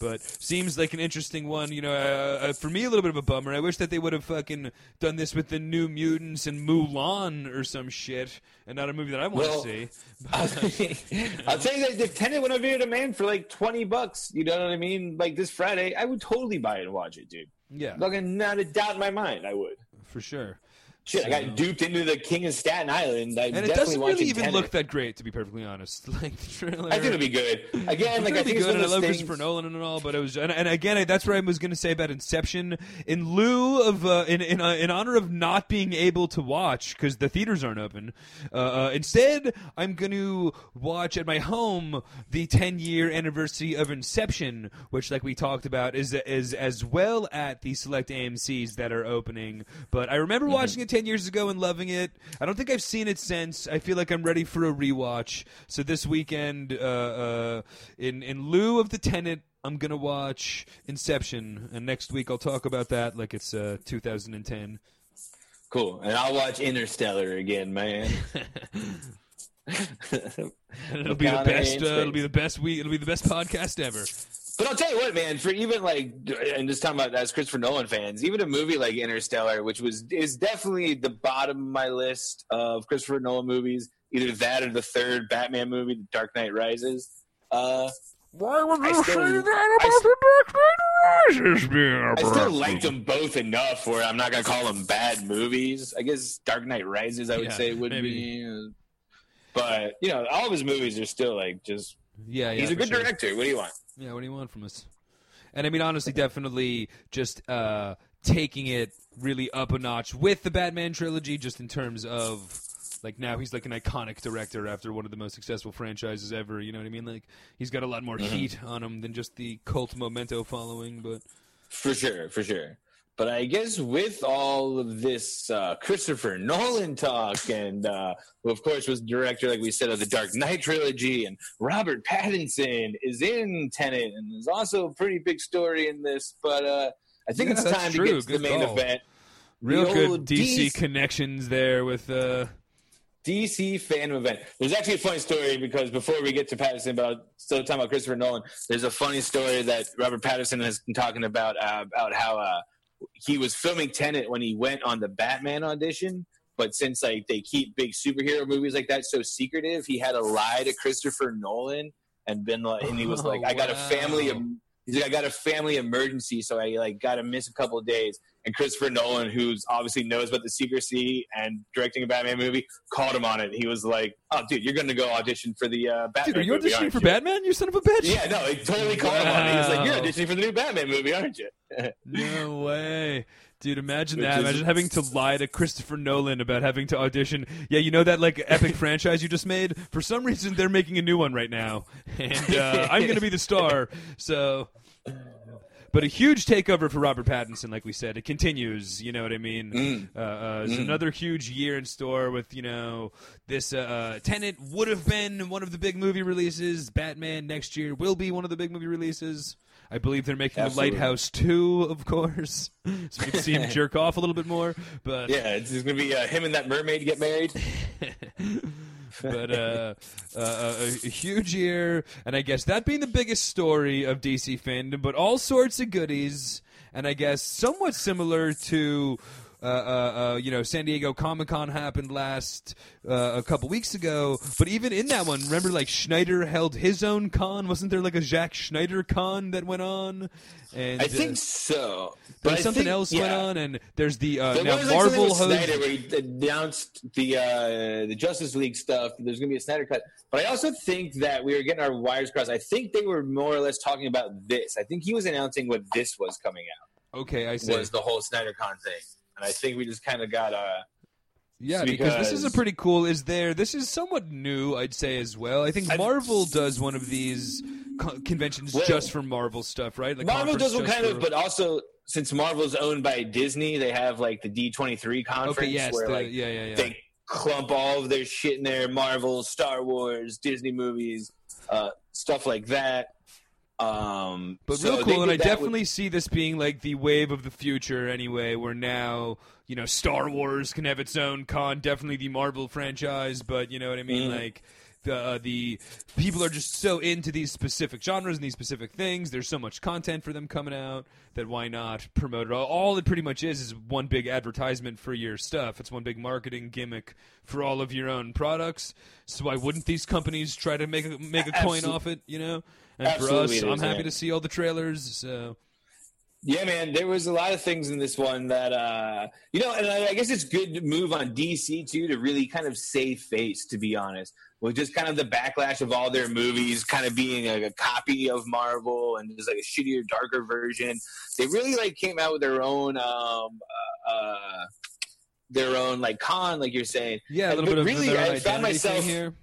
but seems like an interesting one. You know, uh, uh, for me, a little bit of a bummer. I wish that they would have fucking done this with the New Mutants and Mulan or some shit, and not a movie that I want Well, to see. I'll tell you that if Tenet went over here to man for like twenty bucks, you know what I mean? Like this Friday, I would totally buy it and watch it, dude. Yeah, Fucking not a doubt in my mind, I would. for sure. Shit, I got duped into the King of Staten Island. I And it doesn't really even Tenet. look that great, to be perfectly honest. Like the trailer. I think it'll be good. Again, like I think it's good, one and I love those Christopher. Nolan and all, but it was, and, and again, that's what I was going to say about Inception. In lieu of, uh, in in, uh, in honor of not being able to watch because the theaters aren't open, uh, uh, instead I'm going to watch at my home the 10 year anniversary of Inception, which, like we talked about, is is as well at the select AMC's that are opening. But I remember Mm-hmm. watching it 10 years ago and loving it. I don't think I've seen it since. I feel like I'm ready for a rewatch. So this weekend, uh, uh, in in lieu of the Tenet, I'm gonna watch Inception, and next week I'll talk about that like it's uh, 2010. Cool, and I'll watch Interstellar again, man. It'll be the best. Uh, it'll be the best week. It'll be the best podcast ever. But I'll tell you what, man. For even like, and just talking about as Christopher Nolan fans, even a movie like Interstellar, which was is definitely the bottom of my list of Christopher Nolan movies, either that or the third Batman movie, The Dark Knight Rises. Uh, Why would you say that I still, I, I still like them both enough where I'm not gonna call them bad movies. I guess Dark Knight Rises, I would Yeah, say, would maybe. be. uh, But you know, all of his movies are still like just. Yeah, yeah. he's a good sure. director. What do you want? Yeah, what do you want from us? And I mean, honestly, definitely just uh, taking it really up a notch with the Batman trilogy, just in terms of like now he's like an iconic director after one of the most successful franchises ever. You know what I mean? Like he's got a lot more Mm-hmm. heat on him than just the cult memento following. But For sure, for sure. But I guess with all of this uh, Christopher Nolan talk, and uh, who of course was director, like we said, of the Dark Knight trilogy, and Robert Pattinson is in Tenet, and there's also a pretty big story in this. But uh, I think Yeah, it's time true. to get to the main event. real The good DC connections there with. Uh, DC Fandome event. There's actually a funny story because before we get to Pattinson, about still talking about Christopher Nolan, there's a funny story that Robert Pattinson has been talking about uh, about how uh, he was filming Tenet when he went on the Batman audition. But since like they keep big superhero movies like that so secretive, he had to lie to Christopher Nolan and been like, and he was Oh, like, "I got a oh, family." wow. He's like, "I got a family emergency, so I like got to miss a couple of days." And Christopher Nolan, who's obviously knows about the secrecy and directing a Batman movie, called him on it. He was like, "Oh, dude, you're going to go audition for the uh, Batman dude, are you movie, auditioning for you?" Batman? You son of a bitch! Yeah, no, he totally called him on it. He was like, "You're auditioning for the new Batman movie, aren't you?" No way. Dude, imagine that. Imagine having to lie to Christopher Nolan about having to audition. Yeah, you know that like epic franchise you just made? For some reason they're making a new one right now. And uh, I'm going to be the star. So but a huge takeover for Robert Pattinson, like we said. It continues, you know what I mean? Mm. Uh, uh, it's another huge year in store with, you know, this uh, uh, Tenet would have been one of the big movie releases. Batman next year will be one of the big movie releases. I believe they're making Absolutely. Lighthouse 2, of course. so we can see him jerk off a little bit more. But Yeah, it's, it's going to be uh, him and that mermaid get married. but uh, uh, a, a huge year, and I guess that being the biggest story of DC Fandome, but all sorts of goodies, and I guess somewhat similar to uh, uh, uh, you know, San Diego Comic Con happened last uh, a couple weeks ago. But even in that one, remember, like Snyder held his own con. Wasn't there like a Zack Snyder con that went on? And I think so. But there's something think- else went on, and there's the uh, There now was Marvel host. Snyder where he announced the the Justice League stuff. There's going to be a Snyder cut, but I also think that we were getting our wires crossed. I think they were more or less talking about this. I think he was announcing what this was coming out Okay, I see. was the whole Snyder Con thing, and I think we just kind of got a. Yeah, because, this is a pretty cool. Is there? This is somewhat new, I'd say as well. I think Marvel does one of these co- conventions Well, just for Marvel stuff, right? Like Marvel does one kind for- of, but also since Marvel's owned by Disney, they have like the D23 conference okay, yes, where the- like yeah, yeah, yeah. they clump all of their shit in there Marvel, Star Wars, Disney movies, uh, stuff like that. Um, But so real cool, and I that with- definitely see this being like the wave of the future. Anyway, where now you know Star Wars can have its own con, definitely the Marvel franchise. But you know what I mean, Mhm. like the uh, the people are just so into these specific genres and these specific things. There's so much content for them coming out that why not promote it all? All it pretty much is is one big advertisement for your stuff. It's one big marketing gimmick for all of your own products. So why wouldn't these companies try to make a make a coin off it? You know. And for Absolutely us, it I'm happy yeah. to see all the trailers. So Yeah, man, there was a lot of things in this one that uh, you know, and I, I guess it's good to move on DC too to really kind of save face, to be honest, with just kind of the backlash of all their movies kind of being like a copy of Marvel and just like a shittier, darker version. They really like came out with their own. Um, uh, uh, their own like con, like you're saying. yeah, a little bit of really, I found myself here.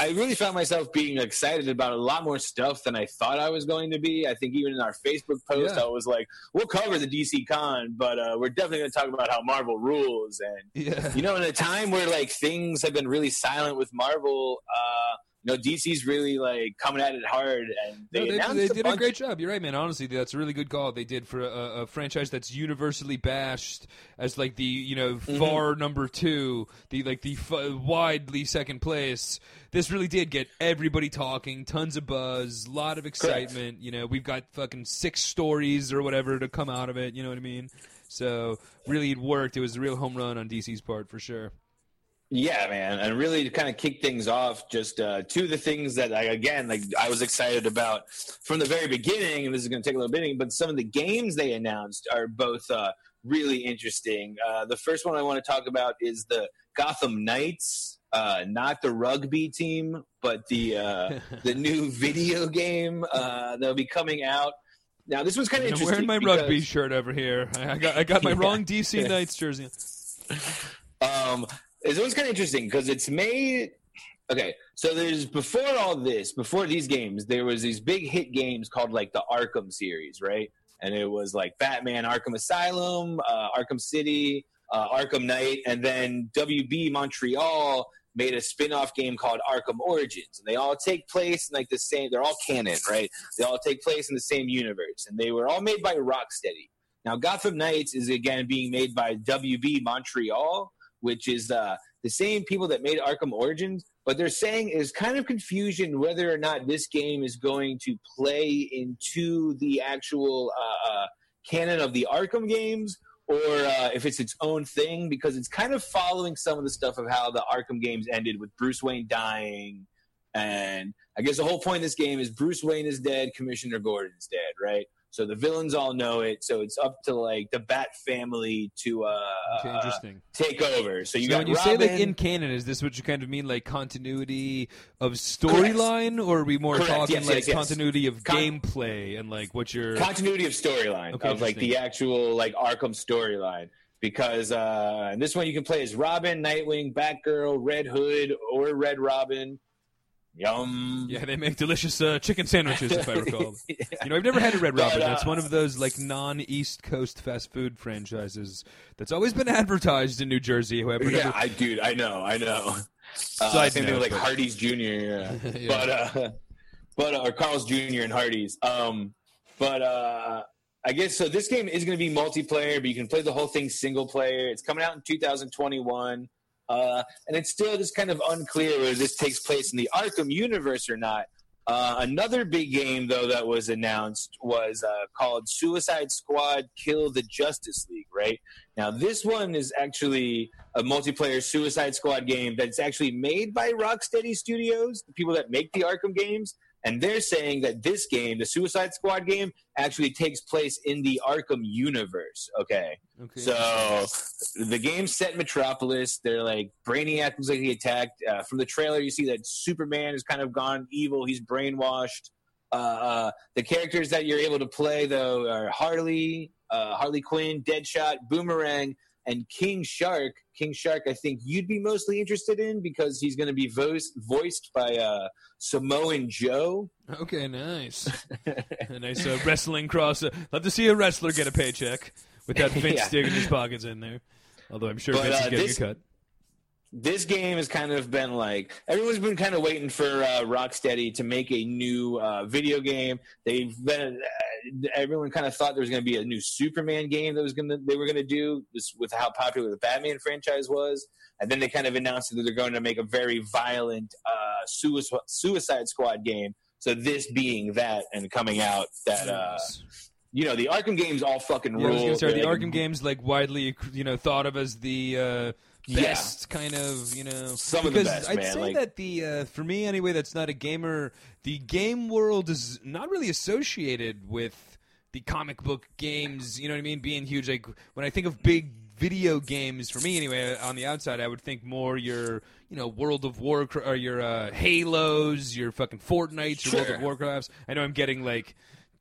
I really found myself being excited about a lot more stuff than I thought I was going to be. I think even in our Facebook post, Yeah. I was like, "We'll cover the DC Con, but uh, we're definitely going to talk about how Marvel rules." And Yeah, you know, in a time where like things have been really silent with Marvel, uh, you know, DC's really like coming at it hard, and they, No, they, they did a great job. You're right, man. Honestly, that's a really good call they did for a, a franchise that's universally bashed as like the you know Mm-hmm. far number two, the like the f- widely second place. This really did get everybody talking, tons of buzz, a lot of excitement. You know, we've got fucking six stories or whatever to come out of it. You know what I mean? So really, it worked. It was a real home run on DC's part for sure. Yeah, man, and really to kind of kick things off, just uh, two of the things that I again like I was excited about from the very beginning, and this is going to take a little bit, but some of the games they announced are both uh, really interesting. Uh, the first one I want to talk about is the Gotham Knights, uh, not the rugby team, but the uh, the new video game uh, that'll be coming out. Now, this was kind of interesting. I'm wearing my because- rugby shirt over here. I, I got I got my Yeah. wrong DC. Knights jersey. Um, this one's kind of interesting because it's made. Okay, so there's before all this, before these games, there was these big hit games called like the Arkham series, right? And it was like Batman, Arkham Asylum, uh, Arkham City, uh, Arkham Knight, and then WB Montreal made a spin-off game called Arkham Origins, and they all take place in like the same. They're all canon, right? They all take place in the same universe, and they were all made by Rocksteady. Now, Gotham Knights is again being made by WB Montreal, which is uh, the same people that made Arkham Origins. But they're saying is kind of confusion whether or not this game is going to play into the actual uh, uh, canon of the Arkham games, or uh, if it's its own thing, because it's kind of following some of the stuff of how the Arkham games ended with Bruce Wayne dying. And I guess the whole point of this game is Bruce Wayne is dead, Commissioner Gordon's dead, right? So the villains all know it. So it's up to like the Bat family to uh, uh, interesting. take over. So you so got when you Robin, say like in canon, is this what you kind of mean, like continuity of storyline, or are we more Correct, talking yes, like yes, yes. continuity of Con- gameplay and like what you're? continuity of storyline Okay, of like the actual like Arkham storyline. Because uh, in this one you can play as Robin, Nightwing, Batgirl, Red Hood, or Red Robin. Yum. yeah, they make delicious uh, chicken sandwiches, if I recall. You know, I've never had a Red Robin. That's one of those like non-East Coast fast food franchises that's always been advertised in New Jersey. However, Yeah, never- I dude, I know, I know. Uh, Side same thing note, with like Hardee's Jr. Yeah. Yeah. But uh, but uh, or Carl's Jr. and Hardee's. Um, but uh, I guess so. This game is going to be multiplayer, but you can play the whole thing single player. It's coming out in 2021, uh, and it's still just kind of unclear whether this takes place in the Arkham universe or not. Uh, another big game, though, that was announced was uh, called Suicide Squad: Kill the Justice League. right? Now, this one is actually a multiplayer Suicide Squad game that's actually made by Rocksteady Studios, the people that make the Arkham games. And they're saying that this game, the Suicide Squad game, actually takes place in the Arkham universe. Okay. Okay. So the game's set in Metropolis. They're like Brainiac looks like he attacked. Uh, from the trailer, you see that Superman has kind of gone evil. He's brainwashed. Uh, uh, the characters that you're able to play though are Harley, uh, Harley Quinn, Deadshot, Boomerang, and King Shark. King Shark, I think you'd be mostly interested in because he's going to be voiced voiced by uh, Samoa Joe. Okay, nice. a nice uh, wrestling cross. Uh, love to see a wrestler get a paycheck without Vince Yeah. sticking his pockets in there. Although I'm sure But, Vince is uh, getting this- a cut. This game has kind of been like everyone's been kind of waiting for uh, Rocksteady to make a new uh, video game. They've been uh, everyone kind of thought there was going to be a new Superman game that was going to they were going to do this with how popular the Batman franchise was, and then they kind of announced that they're going to make a very violent uh, suicide, Suicide Squad game. So this being that and coming out that uh, you know the Arkham games all fucking Yeah, I was gonna say the Arkham games like widely you know thought of as the uh, Yeah. best kind of you know Some of the because best, I'd man, say like- that the uh, for me anyway that's not a gamer the game world is not really associated with the comic book games you know what I mean being huge like when I think of big video games for me anyway on the outside I would think more your you know World of Warcraft or your uh, Halos your fucking Fortnites your World Sure. of Warcrafts I know I'm getting like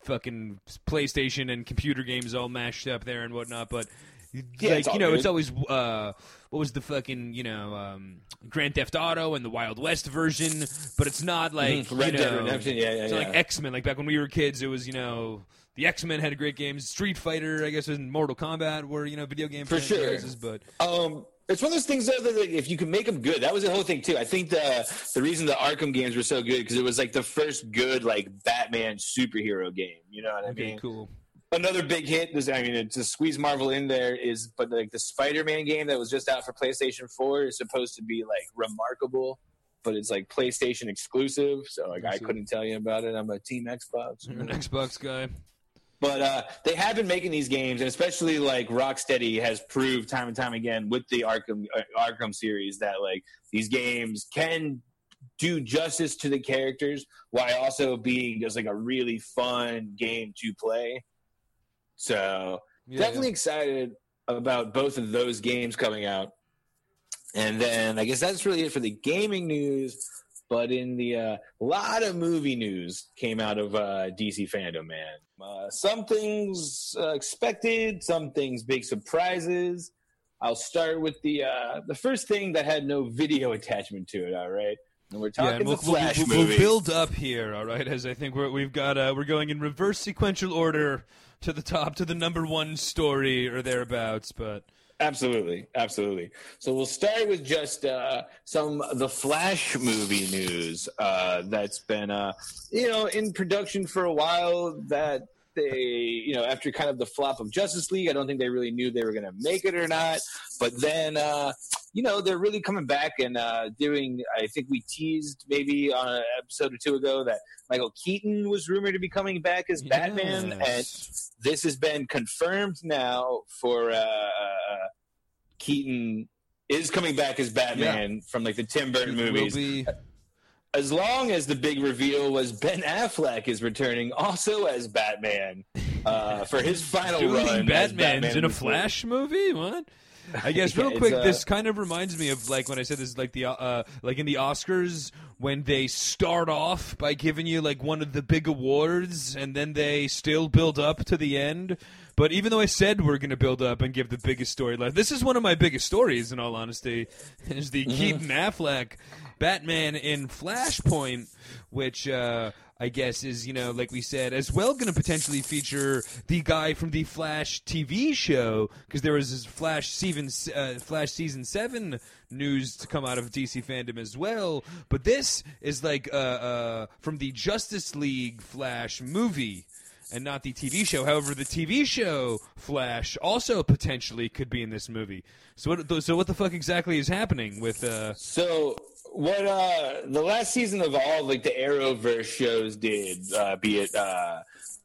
fucking PlayStation and computer games all mashed up there and whatnot. But Yeah, like you know, good. it's always uh, what was the fucking you know um, Grand Theft Auto and the Wild West version, but it's not like Mhm. Red you Dead know, Redemption, yeah, yeah, it's not like. X Men. Like back when we were kids, it was you know. The X Men had a great games. Street Fighter, I guess, and Mortal Kombat were you know video game For sure. But Um, it's one of those things though that like, if you can make them good, that was the whole thing too. I think the the reason the Arkham games were so good because it was like the first good like Batman superhero game. You know what I okay, mean? cool. Another big hit. This, I mean, to squeeze Marvel in there is, but like the Spider-Man game that was just out for PlayStation Four is supposed to be like remarkable. But it's like PlayStation exclusive, so like I couldn't tell you about it. I'm a Team Xbox. You're an Xbox guy. But uh, they have been making these games, and especially like Rocksteady has proved time and time again with the Arkham uh, Arkham series that like these games can do justice to the characters while also being just like a really fun game to play. So Yeah, definitely excited about both of those games coming out. And then I guess that's really it for the gaming news. But in the uh, lot of movie news came out of uh, DC Fandome, man. Uh, some things uh, expected, some things big surprises. I'll start with the uh, the first thing that had no video attachment to it. All right, and we're Yeah, talking and we'll, the Flash we'll, we'll, movie. we'll build up here, all right? As I think we're, we've got, uh, we're going in reverse sequential order to the top to the number one story or thereabouts. But Absolutely, absolutely. So we'll start with just uh, some the Flash movie news uh, that's been, uh, you know, in production for a while. That they, you know, after kind of the flop of Justice League, I don't think they really knew they were going to make it or not. But then, uh, you know, they're really coming back and uh, doing. I think we teased maybe on an episode or two ago that Michael Keaton was rumored to be coming back as Batman, and this has been confirmed now for uh, uh, Keaton is coming back as Batman from like the Tim Burton movies. be- As long as the big reveal was Ben Affleck is returning also as Batman uh, for his final doing run. Batman's Batman in a Flash movie. What? I guess real it's, quick, uh, this kind of reminds me of like when I said this, like the uh, like in the Oscars when they start off by giving you like one of the big awards, and then they still build up to the end. But even though I said we're going to build up and give the biggest story, storyline, this is one of my biggest stories. In all honesty, is the Keaton Affleck Batman in Flashpoint, which. Uh, I guess is you know like we said as well going to potentially feature the guy from the Flash TV show because there was this Flash season uh, Flash season seven news to come out of DC Fandome as well. But this is like uh, uh, from the Justice League Flash movie. And not the TV show. However, the TV show Flash also potentially could be in this movie. So what? So what the fuck exactly is happening with? Uh, So what uh the last season of all like the Arrowverse shows did, uh, be it uh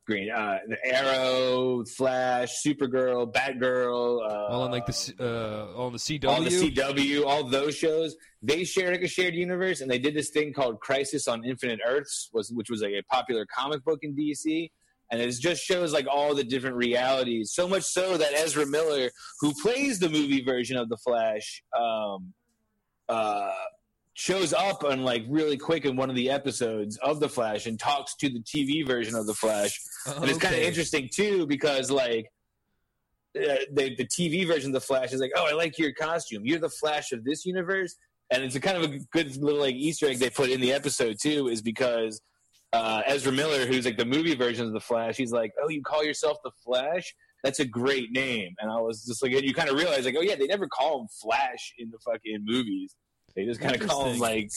Green, uh, the Arrow, Flash, Supergirl, Batgirl, uh, all on like the C- uh, all on the CW. all the CW, all those shows, they shared like a shared universe, and they did this thing called Crisis on Infinite Earths, was which was like a popular comic book in DC, and it just shows like all the different realities. So much so that Ezra Miller, who plays the movie version of the Flash, um, uh, shows up on like really quick in one of the episodes of the Flash and talks to the TV version of the Flash, and it's kind of interesting too because like uh, the the TV version of the Flash is like, oh, I like your costume. You're the Flash of this universe, and it's a kind of a good little like Easter egg they put in the episode too, is because uh, Ezra Miller, who's like the movie version of the Flash, he's like, oh, you call yourself the Flash? That's a great name. And I was just like, and you kind of realize like, oh yeah, they never call him Flash in the fucking movies. They just kind of call him like,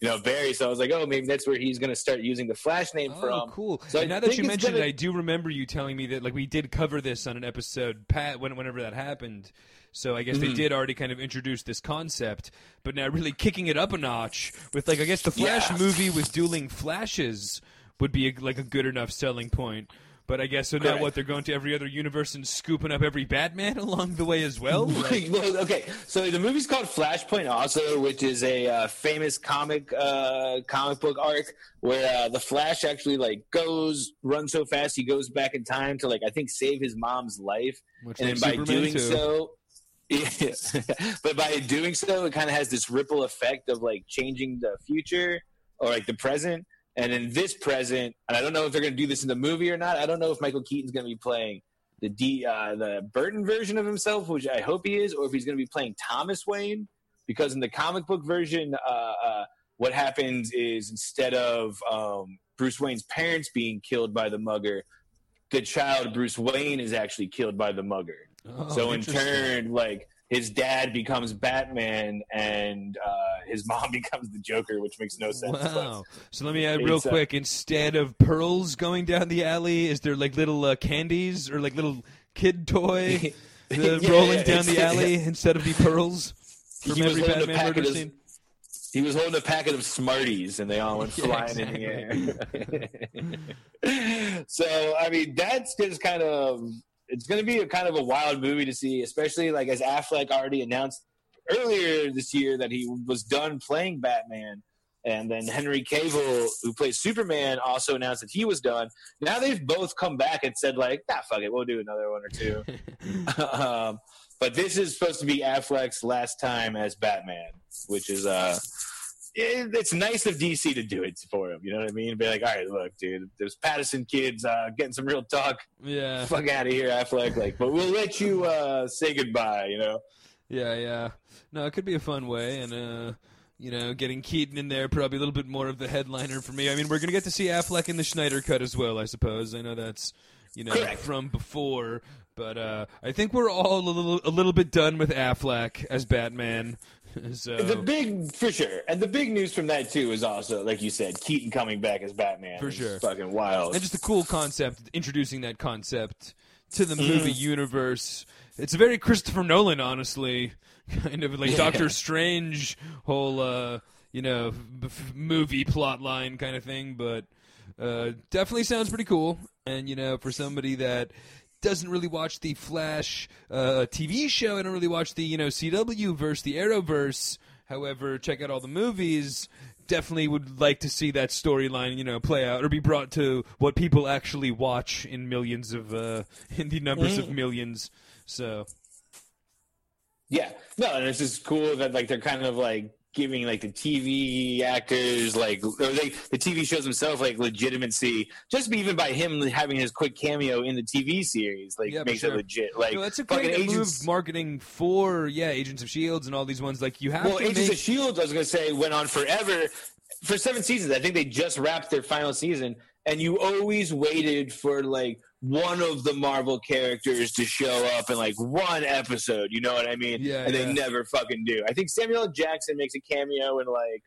you know, Barry. So I was like, oh, maybe that's where he's going to start using the Flash name Oh, from. cool. So And now that you mentioned gonna- it, I do remember you telling me that like we did cover this on an episode, Pat, when, whenever that happened. So I guess they Mhm. did already kind of introduce this concept, but now really kicking it up a notch with like I guess the Flash Yeah. movie with dueling flashes would be a, like a good enough selling point. But I guess so now Correct. what they're going to every other universe and scooping up every Batman along the way as well. Like, well, okay. So the movie's called Flashpoint, also, which is a uh, famous comic uh, comic book arc where uh, the Flash actually like goes run so fast he goes back in time to like I think save his mom's life, Much and then by Superman doing too. so. Yeah. but by doing so, it kind of has this ripple effect of like changing the future or like the present. And in this present, and I don't know if they're going to do this in the movie or not. I don't know if Michael Keaton's going to be playing the D, uh, the Burton version of himself, which I hope he is, or if he's going to be playing Thomas Wayne. Because in the comic book version, uh, uh, what happens is instead of um, Bruce Wayne's parents being killed by the mugger, the child Bruce Wayne is actually killed by the mugger. Oh, so in turn, like his dad becomes Batman and uh, his mom becomes the Joker, which makes no sense. Wow. So let me add real uh, quick. Instead of pearls going down the alley, is there like little uh, candies or like little kid toy uh, Yeah, rolling yeah, down the alley instead of the pearls from He was every holding a Batman packet murder of- scene? He was holding a packet of Smarties, and they all went Yeah, flying in the air. so, I mean, that's just kind of it's going to be a kind of a wild movie to see, especially like as Affleck already announced earlier this year that he was done playing Batman. And then Henry Cavill, who plays Superman, also announced that he was done. Now they've both come back and said, like, ah, fuck it, we'll do another one or two. um, but this is supposed to be Affleck's last time as Batman, which is uh, it, it's nice of DC to do it for him. You know what I mean? Be like, all right, look, dude, there's Pattinson kids uh, getting some real talk. yeah, Fuck out of here, Affleck. Like, but we'll let you uh, say goodbye. You know? yeah, yeah. No, it could be a fun way, and uh, you know, getting Keaton in there probably a little bit more of the headliner for me. I mean, we're gonna get to see Affleck in the Snyder cut as well, I suppose. I know that's you know Correct. from before, but uh, I think we're all a little a little bit done with Affleck as Batman. so The big for sure, and the big news from that too is also, like you said, Keaton coming back as Batman. For is sure. fucking wild. and just a cool concept, introducing that concept to the Mm. movie universe. It's very Christopher Nolan, honestly, kind of like Yeah. Doctor Strange whole, uh, you know, b- movie plot line kind of thing. But uh, definitely sounds pretty cool. And you know, for somebody that doesn't really watch the Flash uh, TV show, I don't really watch the you know CW verse, the Arrowverse. However, check out all the movies. Definitely would like to see that storyline, you know, play out or be brought to what people actually watch in millions of, uh, in the numbers of millions. So Yeah, no, and it's just cool that like they're kind of like giving like the TV actors like or they the TV shows themselves like legitimacy just even by him having his quick cameo in the TV series like Yeah, makes sure. it legit like no, that's a great agents move marketing for yeah, Agents of Shields and all these ones. Like you have well Agents make of Shields I was gonna say went on forever for seven seasons I think they just wrapped their final season and you always waited for like one of the Marvel characters to show up in like one episode you know what I mean Yeah, and yeah. they never fucking do. I think Samuel Jackson makes a cameo in like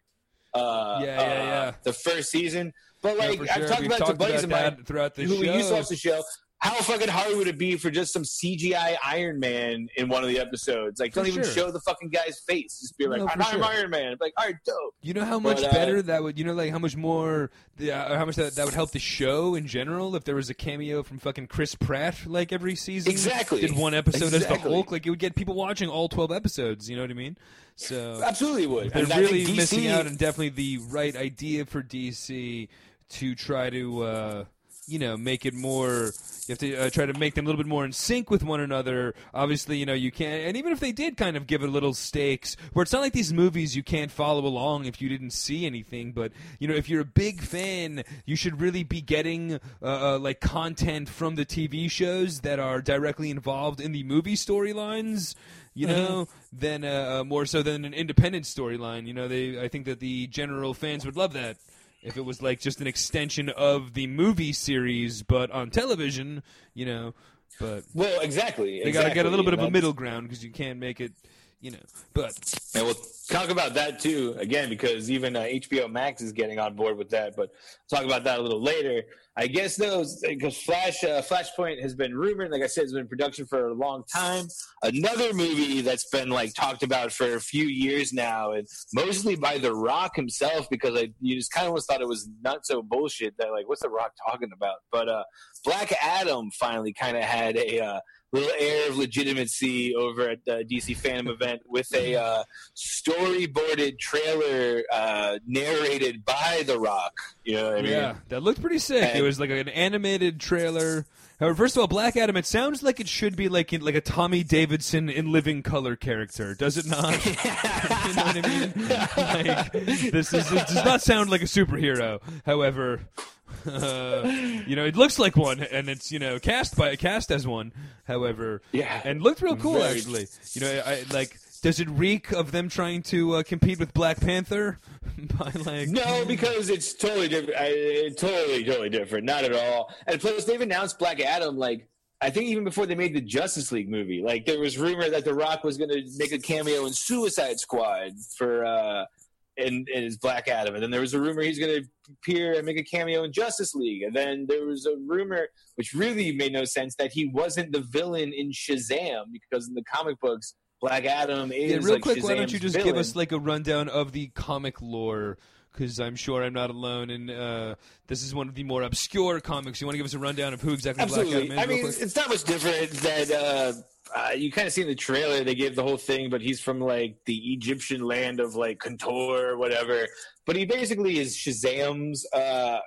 uh, Yeah, yeah, uh, yeah. the first season. But Yeah, like I've talked We've about it to talked buddies about of mine throughout the who we used to watch the show. How fucking hard would it be for just some CGI Iron Man in one of the episodes? Like, don't even sure. show the fucking guy's face. Just be like, No, I'm, sure. Iron Man. Like, all right, dope. You know how much But, uh, better that would. You know, like how much more. The, uh, how much that, that would help the show in general if there was a cameo from fucking Chris Pratt like every season. Exactly. Did one episode as the Exactly. Hulk. Like it would get people watching all twelve episodes. You know what I mean? So Absolutely would. they're And really DC missing out and definitely the right idea for DC to try to uh, you know make it more. You have to uh, try to make them a little bit more in sync with one another. Obviously, you know you can't, and even if they did kind of give it little stakes, where it's not like these movies you can't follow along if you didn't see anything. But you know, if you're a big fan, you should really be getting uh, uh, like content from the TV shows that are directly involved in the movie storylines you know, than uh, uh, more so than an independent storyline. You know, they I think that the general fans would love that if it was like just an extension of the movie series, but on television. You know, but Well, exactly. they got to get a little bit of a middle ground because you can't make it. You know, but And we'll talk about that too again because even uh, HBO Max is getting on board with that. But talk about that a little later. I guess those because Flash uh, Flashpoint has been rumored. Like I said, it's been in production for a long time. Another movie that's been like talked about for a few years now, and mostly by The Rock himself because I you just kind of almost thought it was not so bullshit that like what's The Rock talking about? But uh, Black Adam finally kind of had a. Uh, Little air of legitimacy over at the DC Fandome event with a uh, storyboarded trailer uh, narrated by The Rock. You know what I mean? yeah, that looked pretty sick. It was like an animated trailer. However, first of all, Black Adam. It sounds like it should be like in, like a Tommy Davidson in living color character, does it not? you know what I mean? Like this is it does not sound like a superhero. However, uh, you know, it looks like one, and it's you know cast by cast as one. However, Yeah. and looked real cool Very- actually. You know, I like. Does it reek of them trying to uh, compete with Black Panther? by like No, because it's totally different. I, totally, totally different. Not at all. And plus, they've announced Black Adam like. I think even before they made the Justice League movie, like there was rumor that The Rock was going to make a cameo in Suicide Squad for uh, in, in his Black Adam, and then there was a rumor he's going to appear and make a cameo in Justice League, and then there was a rumor which really made no sense that he wasn't the villain in Shazam because in the comic books Black Adam is Yeah, real like quick, why don't you just villain. give us like a rundown of the comic lore? Because I'm sure I'm not alone, and uh, this is one of the more obscure comics. You want to give us a rundown of who exactly Black Adam is? I mean, it's not much different that uh, uh, you kind of see in the trailer. They gave the whole thing, but he's from like the Egyptian land of like Kontor or whatever. But he basically is Shazam's uh,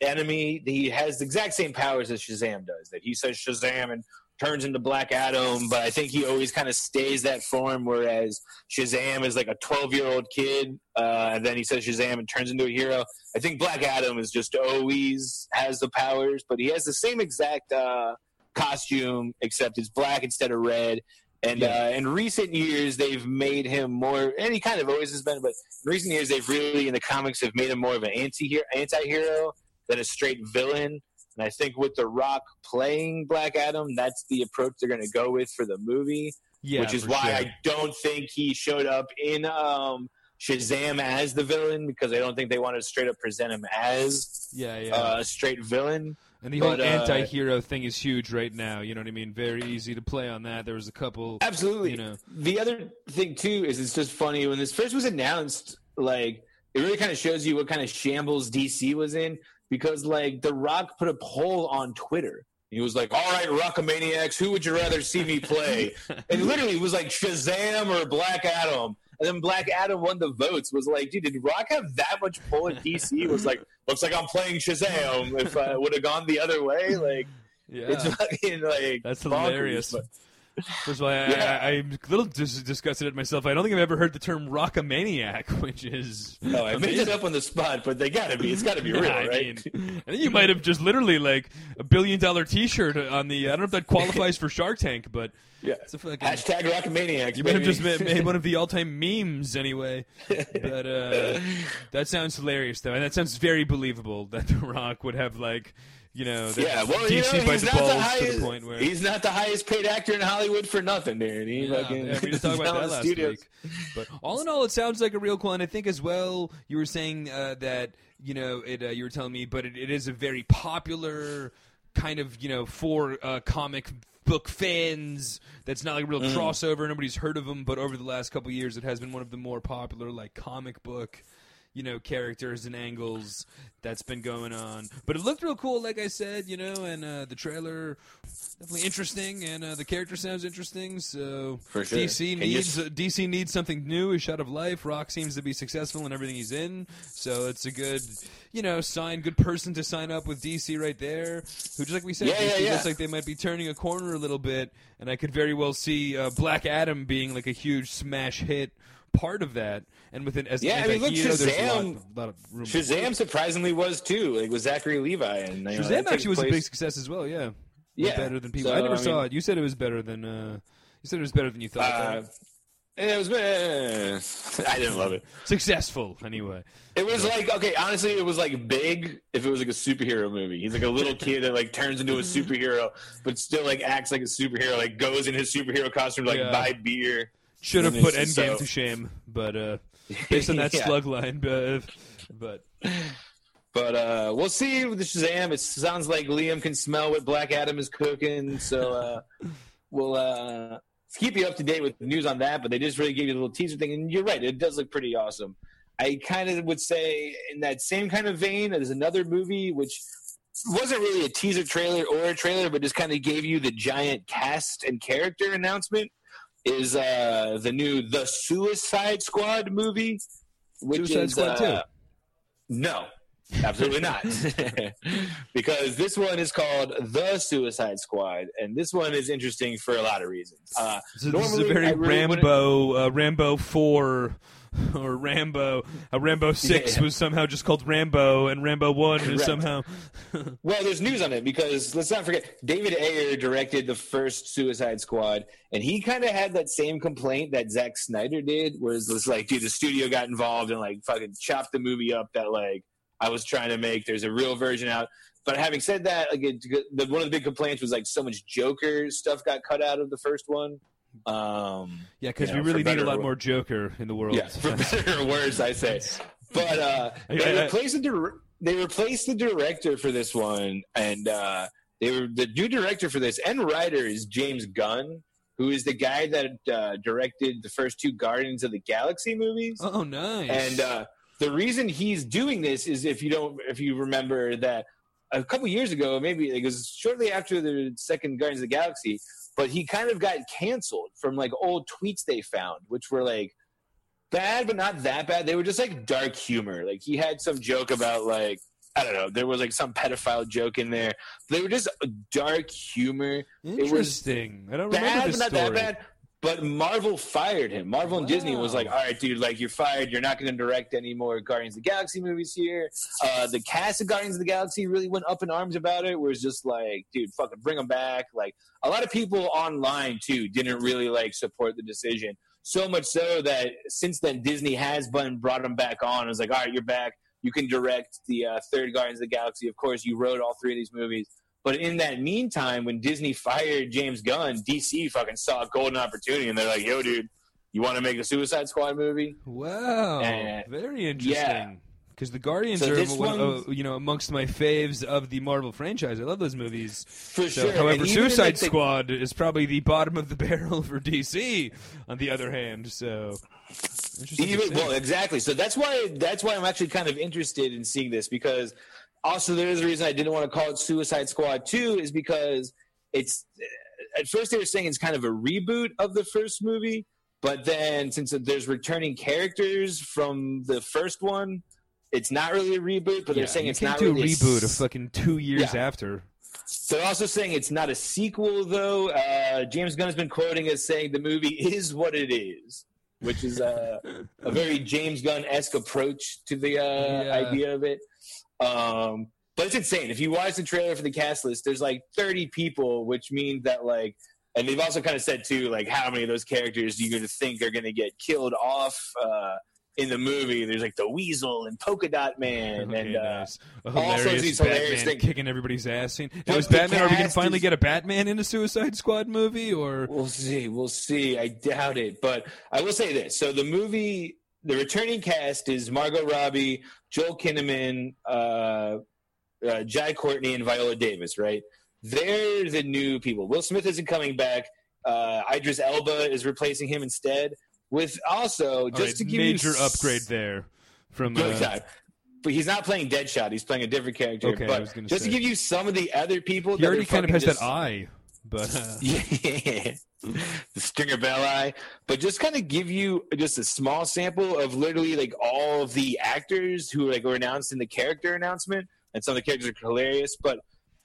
enemy. He has the exact same powers as Shazam does. That he says Shazam and turns into Black Adam, but I think he always kind of stays that form. Whereas Shazam is like a 12 year old kid, uh, and then he says Shazam and turns into a hero. I think Black Adam is just always has the powers, but he has the same exact uh, costume, except it's black instead of red. And Yeah. uh, in recent years, they've made him more, and he kind of always has been, but in recent years, they've really, in the comics, have made him more of an anti anti-hero than a straight villain. And I think with The Rock playing Black Adam, that's the approach they're going to go with for the movie yeah, which is why sure. I don't think he showed up in um, Shazam as the villain because I don't think they wanted to straight up present him as yeah, yeah. uh, a straight villain. And the whole but, uh, anti-hero thing is huge right now. You know what I mean? Very easy to play on that. There was a couple. Absolutely. You know. The other thing too is it's just funny when this first was announced. Like it really kind of shows you what kind of shambles DC was in because like The Rock put a poll on Twitter. He was like, "All right, Rockamaniacs, who would you rather see me play?" and literally, it was like Shazam or Black Adam. And then Black Adam won the votes. Was like, dude, did Rock have that much pull at DC? Was like, looks like I'm playing Shazam. If I would have gone the other way, like Yeah, it's fucking like that's bonkers, hilarious. but- First of all, I, Yeah. I, I'm a little dis- disgusted at myself. I don't think I've ever heard the term "rockamaniac," which is No, I made it up on the spot, but they gotta be. It's gotta be real, I right? mean, I think you might have just literally like a billion dollar T-shirt on the. I don't know if that qualifies for Shark Tank, but yeah. it's a fucking. Hashtag Rockamaniacs. you might have just made, made one of the all-time memes anyway. But uh, that sounds hilarious, though, and that sounds very believable that The Rock would have like, you know, Yeah, well, DC you know, by he's the not the highest. the point where He's not the highest paid actor in Hollywood for nothing, dude. He Yeah, fucking yeah, we just talked about that last studios. week. But all in all, it sounds like a real cool. And I think as well, you were saying uh, that you know it. Uh, you were telling me, but it, it is a very popular kind of you know for uh, comic book fans. That's not like a real Mm. crossover. Nobody's heard of them, but over the last couple years, it has been one of the more popular like comic book. You know, characters and angles that's been going on, but it looked real cool, like I said. You know, and uh, the trailer definitely interesting, and uh, the character sounds interesting. So For sure. DC you needs s- uh, DC needs something new. A shot of life. Rock seems to be successful in everything he's in, so it's a good, you know, sign. Good person to sign up with DC right there. Who just like we said, Yeah, DC yeah, yeah. looks like they might be turning a corner a little bit, and I could very well see uh, Black Adam being like a huge smash hit. Part of that, and within as Yeah, I mean, look, anti-hero, there's a lot, Shazam- lot of room. Shazam surprisingly was too, like with Zachary Levi, and you know, Shazam actually was a big success as well. Yeah, Yeah, better than people. So, I never I saw mean, it. You said it was better than. Uh, you said it was better than you thought. Uh, it was. eh, I didn't love it. Successful, anyway. It was like okay, honestly, it was like big if it was like a superhero movie. He's like a little kid that like turns into a superhero, but still like acts like a superhero. Like goes in his superhero costume, like Yeah. buy beer. Should have put Endgame so- to shame, but uh, based on that Yeah. slug line, but, but But uh, we'll see with the Shazam. It sounds like Liam can smell what Black Adam is cooking, so uh, we'll uh, keep you up to date with the news on that. But they just really gave you a little teaser thing, and you're right, it does look pretty awesome. I kind of would say, in that same kind of vein, there's another movie which wasn't really a teaser trailer or a trailer, but just kind of gave you the giant cast and character announcement. Is uh, the new The Suicide Squad movie? Which Suicide is, Squad uh, 2. No, absolutely not. because this one is called The Suicide Squad, and this one is interesting for a lot of reasons. Uh, so this is a normally, very really Rambo, uh, Rambo Four, or Rambo. Uh, Rambo Six Yeah. was somehow just called Rambo, and Rambo One is somehow. Well, there's news on it because let's not forget David Ayer directed the first Suicide Squad, and he kind of had that same complaint that Zack Snyder did, where it was like, dude, the studio got involved and like fucking chopped the movie up that like I was trying to make. There's a real version out. But having said that, like it, the, one of the big complaints was like so much Joker stuff got cut out of the first one. Um, Yeah, because You know, we really need a lot more Joker in the world. yeah, for better or worse, I say. But uh, they replaced the dir- they replaced the director for this one, and uh, they were the new director for this and writer is James Gunn, who is the guy that uh, directed the first two Guardians of the Galaxy movies. oh, nice. And uh, the reason he's doing this is if you don't, if you remember that a couple years ago, maybe it was shortly after the second Guardians of the Galaxy, but he kind of got canceled from like old tweets they found, which were like bad, but not that bad. They were just like dark humor. Like he had some joke about like. I don't know. There was like some pedophile joke in there. They were just dark humor. was Interesting. I don't remember Bad, but not story. that bad. But Marvel fired him. Marvel and Disney was like, "All right, dude, like you're fired. You're not going to direct any more Guardians of the Galaxy movies here." Uh, the cast of Guardians of the Galaxy really went up in arms about it. Where it's just like, dude, fucking bring them back. Like a lot of people online too didn't really like support the decision. So much so that since then Disney has been brought them back on. It was like, all right, you're back. You can direct the uh, third Guardians of the Galaxy. Of course, you wrote all three of these movies. But in that meantime, when Disney fired James Gunn, DC fucking saw a golden opportunity, and they're like, "Yo, dude, you want to make a Suicide Squad movie?" Wow, Uh, very interesting. Because the Guardians So are this one, one's- uh, you know amongst my faves of the Marvel franchise. I love those movies. For So, sure. however, And Suicide Squad is probably the bottom of the barrel for DC. On the other hand, so interesting Even well, exactly. So that's why that's why I'm actually kind of interested in seeing this because also there is a reason I didn't want to call it Suicide Squad Two is because it's at first they were saying it's kind of a reboot of the first movie, but then since there's returning characters from the first one, it's not really a reboot. But yeah, they're saying it's not do really a reboot of fucking two years Yeah. after. They're also saying it's not a sequel, though. Uh, James Gunn has been quoting as saying the movie is what it is, which is uh, a very James Gunn esque approach to the uh, Yeah. idea of it. Um, but it's insane. If you watch the trailer for the cast list, there's like 30 people, which means that like, and they've also kind of said too, like how many of those characters do you going to think are going to get killed off uh, in the movie? There's like the Weasel and Polka Dot Man, Okay, and uh, nice. Also hilarious these Batman hilarious things. kicking everybody's ass. Now, is Batman? Are we going to finally is- get a Batman in a Suicide Squad movie? Or We'll see. We'll see. I doubt it, but I will say this. So the movie, the returning cast is Margot Robbie, Joel Kinnaman, uh, uh, Jai Courtney, and Viola Davis. Right. they're the new people. Will Smith isn't coming back. Uh, Idris Elba is replacing him instead. With also just right, to give major you upgrade there from uh. But he's not playing Deadshot. He's playing a different character. Okay, I but just say. to give you some of the other people, he that already kind of has just- that eye, but uh, Yeah, the Stringer Bell eye. But just kind of give you just a small sample of literally like all of the actors who like were announced in the character announcement, and some of the characters are hilarious. But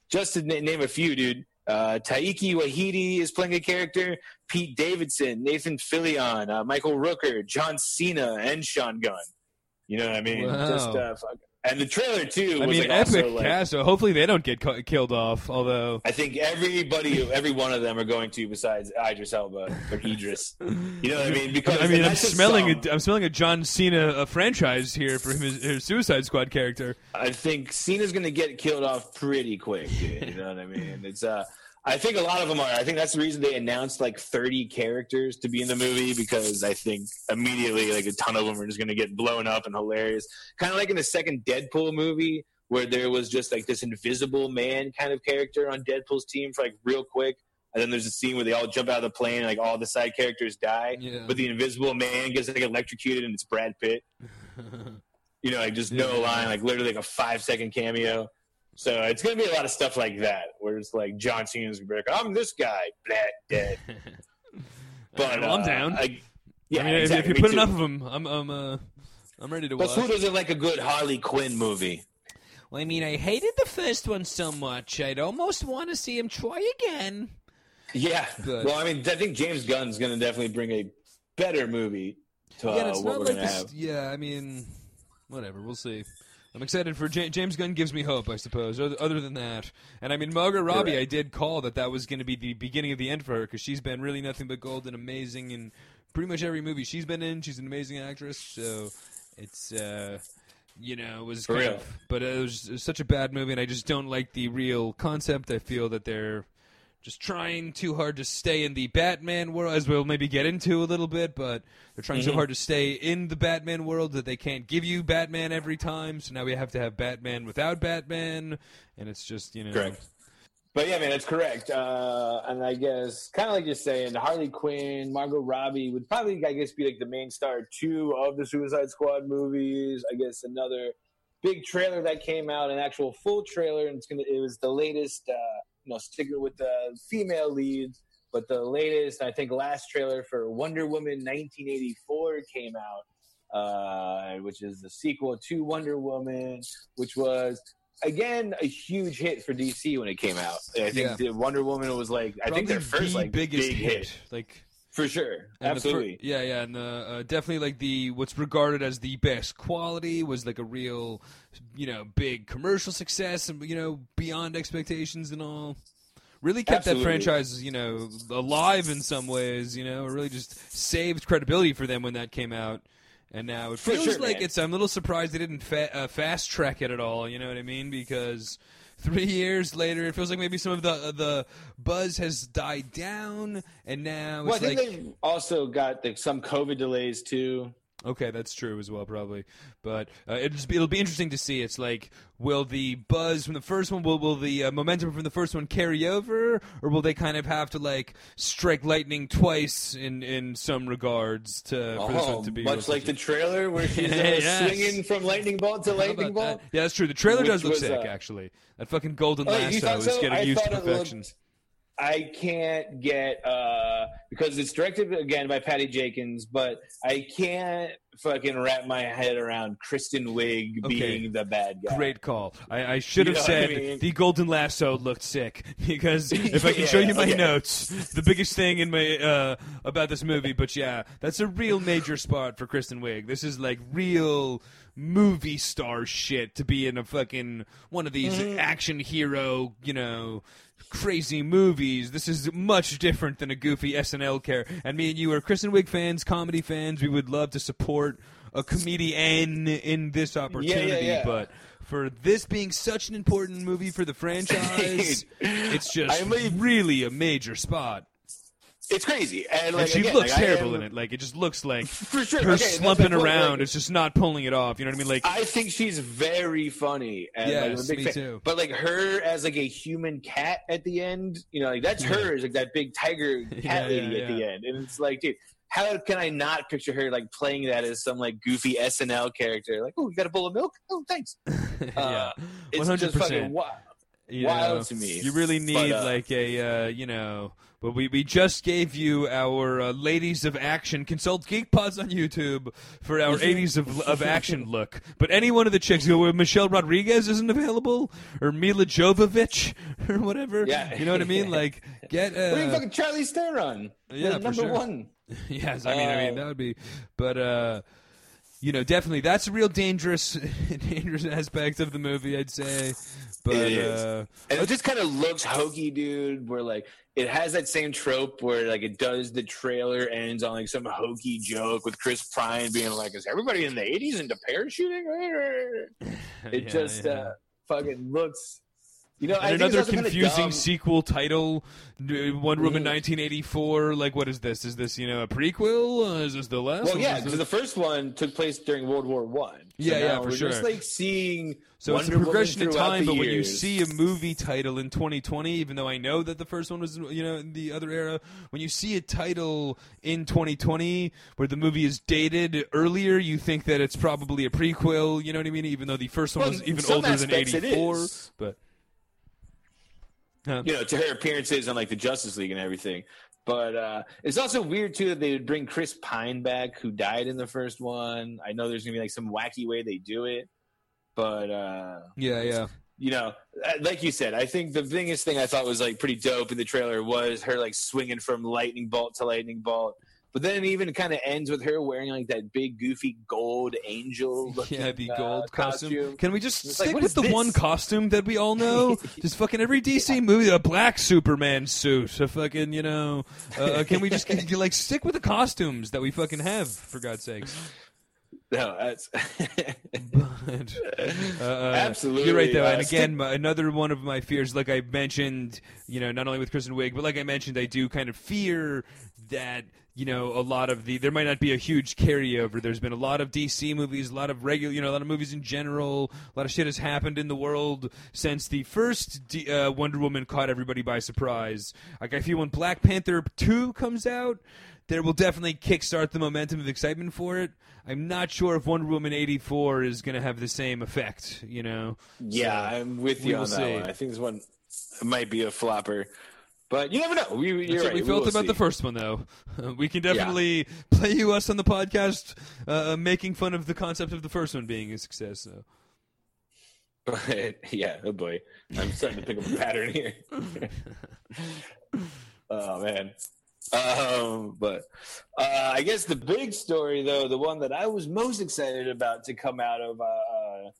just to na- name a few, dude. Uh, Taika Waititi is playing a character. Pete Davidson, Nathan Fillion, uh, Michael Rooker, John Cena, and Sean Gunn. You know what I mean? Wow. Just uh. And the trailer too. I mean, like, epic like, cast. So hopefully they don't get killed off. Although, I think everybody, every one of them are going to, besides Idris Elba or Idris. You know what I mean? Because I mean, I'm smelling a, I'm smelling a John Cena a franchise here for his, his Suicide Squad character. I think Cena's going to get killed off pretty quick, dude. You know what I mean? It's uh, I think a lot of them are. I think that's the reason they announced like 30 characters to be in the movie because I think immediately like a ton of them are just going to get blown up and hilarious. Kind of like in the second Deadpool movie where there was just like this invisible man kind of character on Deadpool's team for like real quick. And then there's a scene where they all jump out of the plane and like all the side characters die. Yeah. But the invisible man gets like electrocuted and it's Brad Pitt. You know, like just no Yeah. line, like literally like a five second cameo. So it's gonna be a lot of stuff like that, where it's like John Cena's gonna be like, "I'm this guy, Black dead." But well, I'm uh, down. I, yeah, I mean, if- exactly, if you put too. enough of them, I'm I'm uh, I'm ready to But watch. who doesn't like a good Harley Quinn movie? Well, I mean, I hated the first one so much, I'd almost want to see him try again. Yeah. Good. Well, I mean, I think James Gunn's gonna definitely bring a better movie to uh, yeah, and it's what not we're like gonna this. have. Yeah, I mean, whatever. We'll see. I'm excited for Ja- James Gunn. Gives me hope, I suppose. Other, other than that, and I mean, Margot Robbie. Correct. I did call that that was going to be the beginning of the end for her because she's been really nothing but gold and amazing in pretty much every movie she's been in. She's an amazing actress. So it's. uh you know, it was For kind real. of, but it was, it was such a bad movie, and I just don't like the real concept. I feel that they're just trying too hard to stay in the Batman world, as we'll maybe get into a little bit. But they're trying Mm-hmm. so hard to stay in the Batman world that they can't give you Batman every time. So now we have to have Batman without Batman, and it's just you know. Correct. But yeah, man, that's correct. Uh, and I guess, kind of like you're saying, Harley Quinn, Margot Robbie would probably, I guess, be like the main star two of the Suicide Squad movies. I guess another big trailer that came out, an actual full trailer, and it's gonna. It was the latest, uh, you know, sticking with the female leads, but the latest, I think, last trailer for Wonder Woman 1984 came out, uh, which is the sequel to Wonder Woman, which was again a huge hit for DC when it came out. I think Yeah. the Wonder Woman was like I think their first the like biggest big hit. hit. like for sure, And fir- absolutely. yeah, yeah, and uh, uh, definitely like the what's regarded as the best quality was like a real, you know, big commercial success, and you know, beyond expectations and all. Really kept Absolutely. that franchise, you know, alive in some ways. You know, it really just saved credibility for them when that came out. And now it feels sure, like man. it's. I'm a little surprised they didn't fa- uh, fast track it at all. You know what I mean? Because three years later, it feels like maybe some of the the buzz has died down, and now Well, I think like they've also got some COVID delays too. Okay, that's true as well, probably. But uh, it'll, be, it'll be interesting to see. It's like, will the buzz from the first one, will will the uh, momentum from the first one carry over, or will they kind of have to like strike lightning twice in in some regards to for this one to be much like the trailer where she's uh, Yes. swinging from lightning bolt to lightning bolt. that? Yeah, that's true. The trailer Which does look was, sick, uh, actually. That fucking golden Oh, lasso thought is so? getting I used to perfection. looked- I can't get uh because it's directed again by Patty Jenkins, but I can't fucking wrap my head around Kristen Wiig Okay. being the bad guy. Great call. I, I should You have know what I said mean? the golden lasso looked sick because if I can show you my okay. notes, the biggest thing in my uh, about this movie. But yeah, that's a real major spot for Kristen Wiig. This is like real movie star shit to be in a fucking one of these Mm-hmm. action hero, you know. Crazy movies. This is much different than a goofy SNL character. And me and you are Kristen Wiig fans, comedy fans. We would love to support a comedian in this opportunity, yeah. but for this being such an important movie for the franchise, it's just really a major spot. It's crazy, and like and she again, looks like, terrible am- in it. Like it just looks like for sure. her Okay, slumping around. like, it's just not pulling it off. You know what I mean? Like I think she's very funny. And like, I'm a Yes, big me fan. too. But like her as like a human cat at the end, you know, like that's her is like that big tiger cat Yeah, lady yeah, at the end, and it's like, dude, how can I not picture her like playing that as some like goofy SNL character? Like, oh, you got a bowl of milk? Oh, thanks. yeah, Uh, It's one hundred just fucking percent. wild. you wild know, to me. You really But, need uh, like a uh, you know. But we, we just gave you our uh, ladies of action. Consult Geek Pods on YouTube for our 80s of, of action look. But any one of the chicks, you know, where Michelle Rodriguez isn't available, or Milla Jovovich, or whatever. Yeah. You know what I mean? Like, get. What are you Uh, fucking Charlie Theron? Yeah, number sure. one. yes, I mean, I mean Uh, that would be, but uh, you know, definitely that's a real dangerous, dangerous aspect of the movie, I'd say. But It is. uh, And it just kind of looks hokey, dude. Where like it has that same trope where like it does the trailer ends on like some hokey joke with Chris Pine being like, "Is everybody in the '80s into parachuting?" It yeah, just yeah. uh, fucking looks. You know, I think another confusing sequel title, Wonder Woman Mhm. 1984. Like, what is this? Is this you know a prequel? Uh, is this the last? Well, yeah, because the first one took place during World War One. So Yeah, yeah, for we're Just like seeing. So it's a progression in time, but when you see a movie title in 2020, even though I know that the first one was, you know, in the other era, when you see a title in 2020 where the movie is dated earlier, you think that it's probably a prequel. You know what I mean? Even though the first one Well, was even older than 84, but. You know, to her appearances on like the Justice League and everything. But uh, it's also weird too that they would bring Chris Pine back, who died in the first one. I know there's gonna be like some wacky way they do it, but uh, Yeah, yeah. you know, uh, like you said, I think the biggest thing I thought was like pretty dope in the trailer was her like swinging from lightning bolt to lightning bolt. But then it even kind of ends with her wearing like that big goofy gold angel. Looking, Yeah, the uh, gold costume. Can we just It's stick what with the this? one costume that we all know? just fucking every DC movie, a black Superman suit, a fucking, you know. Uh, can we just can, like stick with the costumes that we fucking have, for God's sakes? No, that's But, uh, uh, Absolutely, You're right, though. uh, and again, my, another one of my fears, like I mentioned, you know, not only with Kristen Wiig, but like I mentioned, I do kind of fear that you know a lot of the there might not be a huge carryover. There's been a lot of DC movies, a lot of regular, you know, a lot of movies in general. A lot of shit has happened in the world since the first D, uh, Wonder Woman caught everybody by surprise. Like I feel when Black Panther two comes out. There will definitely kickstart the momentum of excitement for it. I'm not sure if Wonder Woman 84 is going to have the same effect, you know. Yeah, So, I'm with you on that see. one. I think this one might be a flopper, but you never know. We, you're right. we we felt will about see. the first one, though. we can definitely play you us on the podcast, uh, making fun of the concept of the first one being a success. So. But, yeah, oh boy, I'm starting to pick up a pattern here. oh man. Um, but uh, I guess the big story, though, the one that I was most excited about to come out of uh, uh,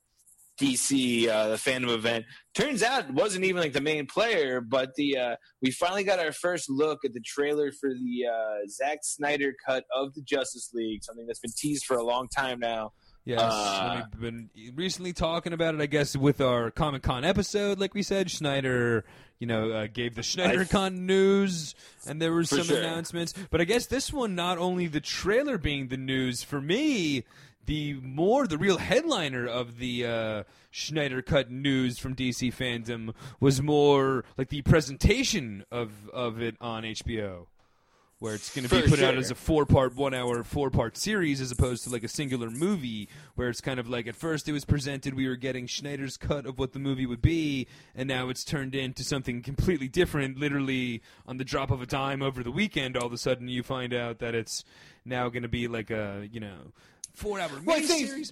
DC, uh, the Fandome event, turns out it wasn't even like the main player, but the uh, we finally got our first look at the trailer for the uh, Zack Snyder cut of the Justice League, something that's been teased for a long time now. Yes, Uh, we've been recently talking about it. I guess with our Comic Con episode, like we said, Snyder, you know, uh, gave the Snyder Con news, and there were some sure. announcements. But I guess this one, not only the trailer being the news for me, the more the real headliner of the uh, Snyder Cut news from DC Fandome was more like the presentation of of it on HBO where it's going to be put out as a four part, one hour, four part series as opposed to like a singular movie where it's kind of like at first it was presented, we were getting Snyder's cut of what the movie would be, and now it's turned into something completely different. Literally on the drop of a dime over the weekend, all of a sudden you find out that it's now going to be like a, you know, four hour Well, I miniseries.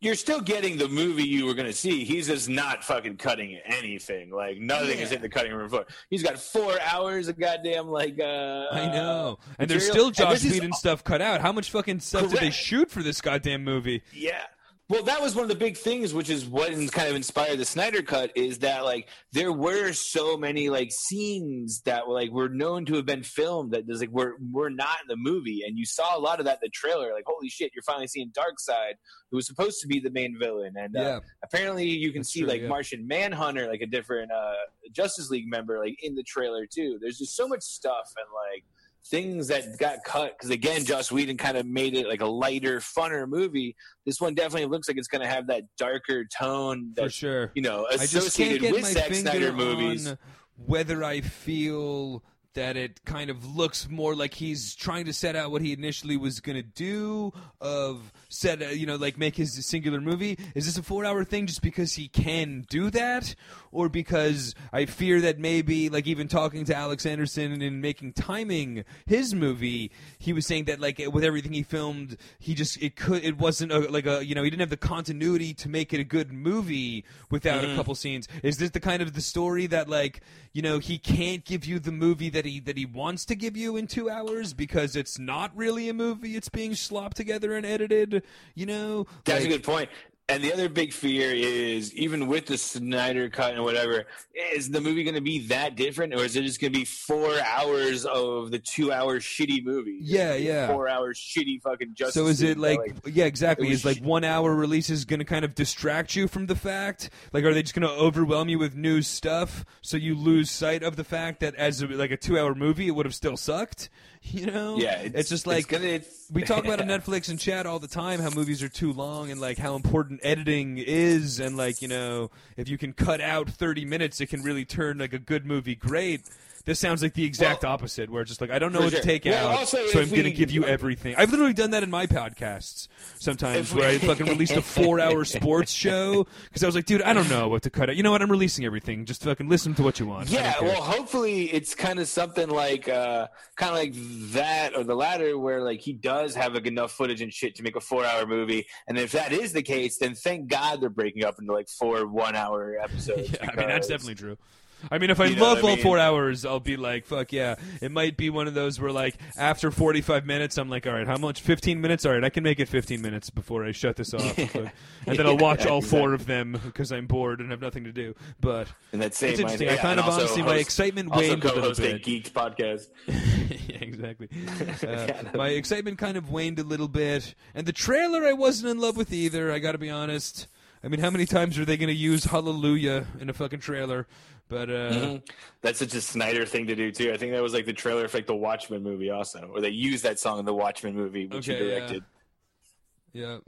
you're still getting the movie you were going to see. He's just not fucking cutting anything. Like nothing is in the cutting room floor. He's got four hours of goddamn like. uh I know. And there's material. still Josh this is- stuff cut out. How much fucking stuff did they shoot for this goddamn movie? Yeah. Well, that was one of the big things, which is what kind of inspired the Snyder Cut, is that like there were so many like scenes that were like were known to have been filmed that there's like were were not in the movie, and you saw a lot of that in the trailer. Like, holy shit, you're finally seeing Darkseid, who was supposed to be the main villain, and uh, Yeah. apparently you can That's see true, like yeah. Martian Manhunter, like a different uh, Justice League member, like in the trailer too. There's just so much stuff, and like things that got cut because again, Joss Whedon kind of made it like a lighter, funner movie. This one definitely looks like it's going to have that darker tone that for sure. you know I just can't associated with Zack Snyder movies. whether I feel that it kind of looks more like he's trying to set out what he initially was going to do of set uh, you know like make his singular movie. Is this a 4 hour thing just because he can do that? Or because I fear that maybe like even talking to Alex Anderson and making timing his movie he was saying that like with everything he filmed he just it could it wasn't a, like a you know he didn't have the continuity to make it a good movie without a couple scenes. Is this the kind of the story that like you know he can't give you the movie that he that he wants to give you in 2 hours because it's not really a movie it's being slopped together and edited you know That's Like- a good point. And the other big fear is even with the Snyder cut and whatever, is the movie going to be that different, or is it just going to be four hours of the two-hour shitty movie? Yeah, yeah. Four hours shitty fucking Justice. So is it League, like, yeah, exactly? Is like sh- one hour releases going to kind of distract you from the fact? Like, are they just going to overwhelm you with new stuff so you lose sight of the fact that as a, like a two hour movie, it would have still sucked? You know? Yeah, it's, just like gonna. It's, we talk about on Netflix and chat all the time how movies are too long and like how important editing is and like you know if you can cut out 30 minutes it can really turn like a good movie great this sounds like the exact opposite where it's just like i don't know what sure. to take Well, out so i'm going to give you everything i've literally done that in my podcasts sometimes where i fucking released a four hour sports show because i was like dude i don't know what to cut out you know what i'm releasing everything just fucking listen to what you want Yeah, well, hopefully it's kind of something like, uh, kind of like that or the latter, where like he does have like enough footage and shit to make a four-hour movie. And if that is the case, then thank God they're breaking up into like four one-hour episodes. Yeah, I mean that's definitely true. I mean, if I You love what I all mean? four hours, I'll be like, "Fuck yeah!" It might be one of those where, like, after forty-five minutes, I'm like, "All right, how much? Fifteen minutes? All right, I can make it fifteen minutes before I shut this off." and then I'll watch Yeah, all four of them because I'm bored and have nothing to do. But And that same it's interesting. mind- I kind of honestly, my excitement waned a little bit. Geeked podcast. yeah, exactly. Uh, my excitement kind of waned a little bit, and the trailer I wasn't in love with either. I got to be honest. I mean, how many times are they going to use "Hallelujah" in a fucking trailer? But uh, Mhm. That's such a Snyder thing to do too. I think that was like the trailer for like the Watchmen movie also, where they used that song in the Watchmen movie, which Okay, he directed. Yeah,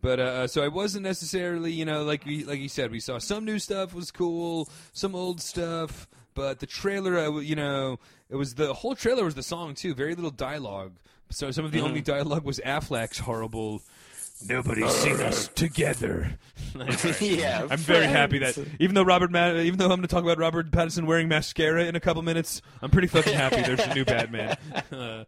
but uh, so I wasn't necessarily, you know, like we, like you said, we saw some new stuff was cool, some old stuff, but the trailer, you know, it was the whole trailer was the song too, very little dialogue. So some of the only dialogue was Affleck's horrible. Nobody's seen us together. Yeah, I'm very happy that even though Robert, Ma- even though I'm going to talk about Robert Pattinson wearing mascara in a couple minutes, I'm pretty fucking happy. There's a new Batman. Uh,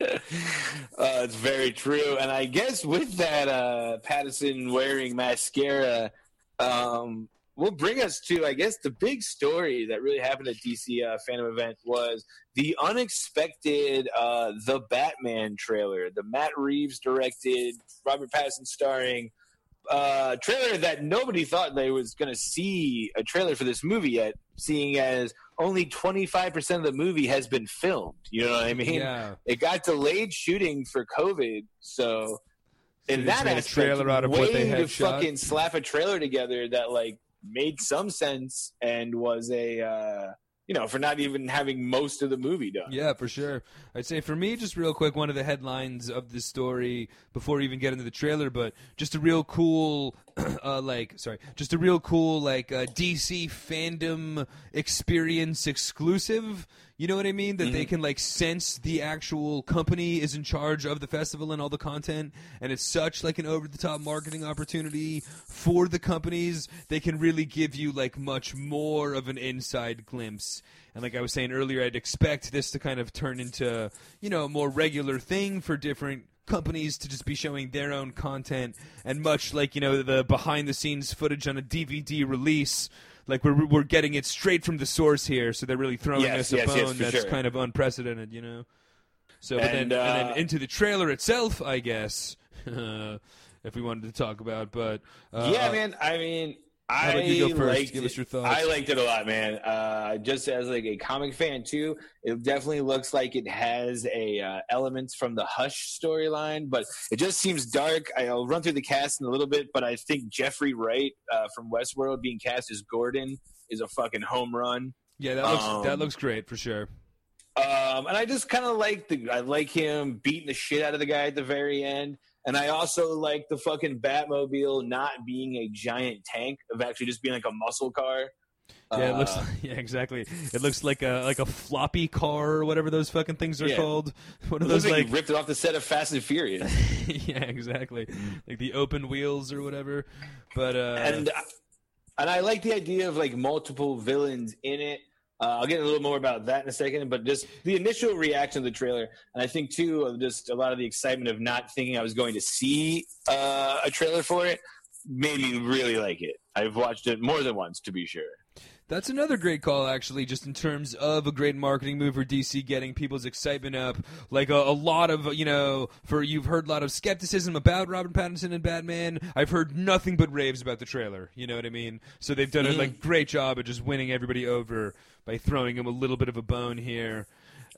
Uh, it's very true, and I guess with that, uh, Pattinson wearing mascara um, will bring us to, I guess, the big story that really happened at DC uh, Fandome event was the unexpected uh, The Batman trailer, the Matt Reeves directed, Robert Pattinson starring uh, trailer that nobody thought they was going to see a trailer for this movie yet, seeing as only 25% of the movie has been filmed. You know what I mean? yeah. it got delayed shooting for COVID, so in that aspect, trailer out of what way they had to shot. fucking slap a trailer together that like made some sense and was a uh, you know for not even having most of the movie done. Yeah, for sure. I'd say for me, just real quick, one of the headlines of the story before we even get into the trailer, but just a real cool, uh, like, sorry, just a real cool, like, uh, DC Fandome experience exclusive. You know what I mean? That Mm-hmm. they can like sense the actual company is in charge of the festival and all the content, and it's such like an over the top marketing opportunity for the companies. They can really give you like much more of an inside glimpse. And like I was saying earlier, I'd expect this to kind of turn into you know a more regular thing for different companies to just be showing their own content and much like you know the behind the scenes footage on a DVD release like we're we're getting it straight from the source here so they're really throwing Yes, us a yes, bone yes, that's sure. kind of unprecedented you know so but And, then and uh, then into the trailer itself I guess if we wanted to talk about but uh, yeah, man. I mean, I about you go first? liked Give it. us your thoughts. I liked it a lot, man. Uh, just as like a comic fan too, it definitely looks like it has a uh, elements from the Hush storyline, but it just seems dark. I'll run through the cast in a little bit, but I think Jeffrey Wright uh, from Westworld being cast as Gordon is a fucking home run. yeah that looks um, that looks great for sure Um, and I just kind of like the I like him beating the shit out of the guy at the very end. And I also like the fucking Batmobile not being a giant tank of actually just being like a muscle car. Yeah, it looks. Uh, yeah, exactly. It looks like a like a floppy car or whatever those fucking things are Yeah. called. One of looks those like, like. ripped it off the set of Fast and Furious. yeah, exactly. Like the open wheels or whatever. But uh, and and I like the idea of like multiple villains in it. Uh, I'll get a little more about that in a second, but just the initial reaction to the trailer, and I think too, of just a lot of the excitement of not thinking I was going to see uh, a trailer for it, made me really like it. I've watched it more than once, to be sure. That's another great call, actually, just in terms of a great marketing move for DC getting people's excitement up. Like a, a lot of, you know, for you've heard a lot of skepticism about Robert Pattinson and Batman. I've heard nothing but raves about the trailer. You know what I mean? So they've done a like great job of just winning everybody over by throwing him a little bit of a bone here.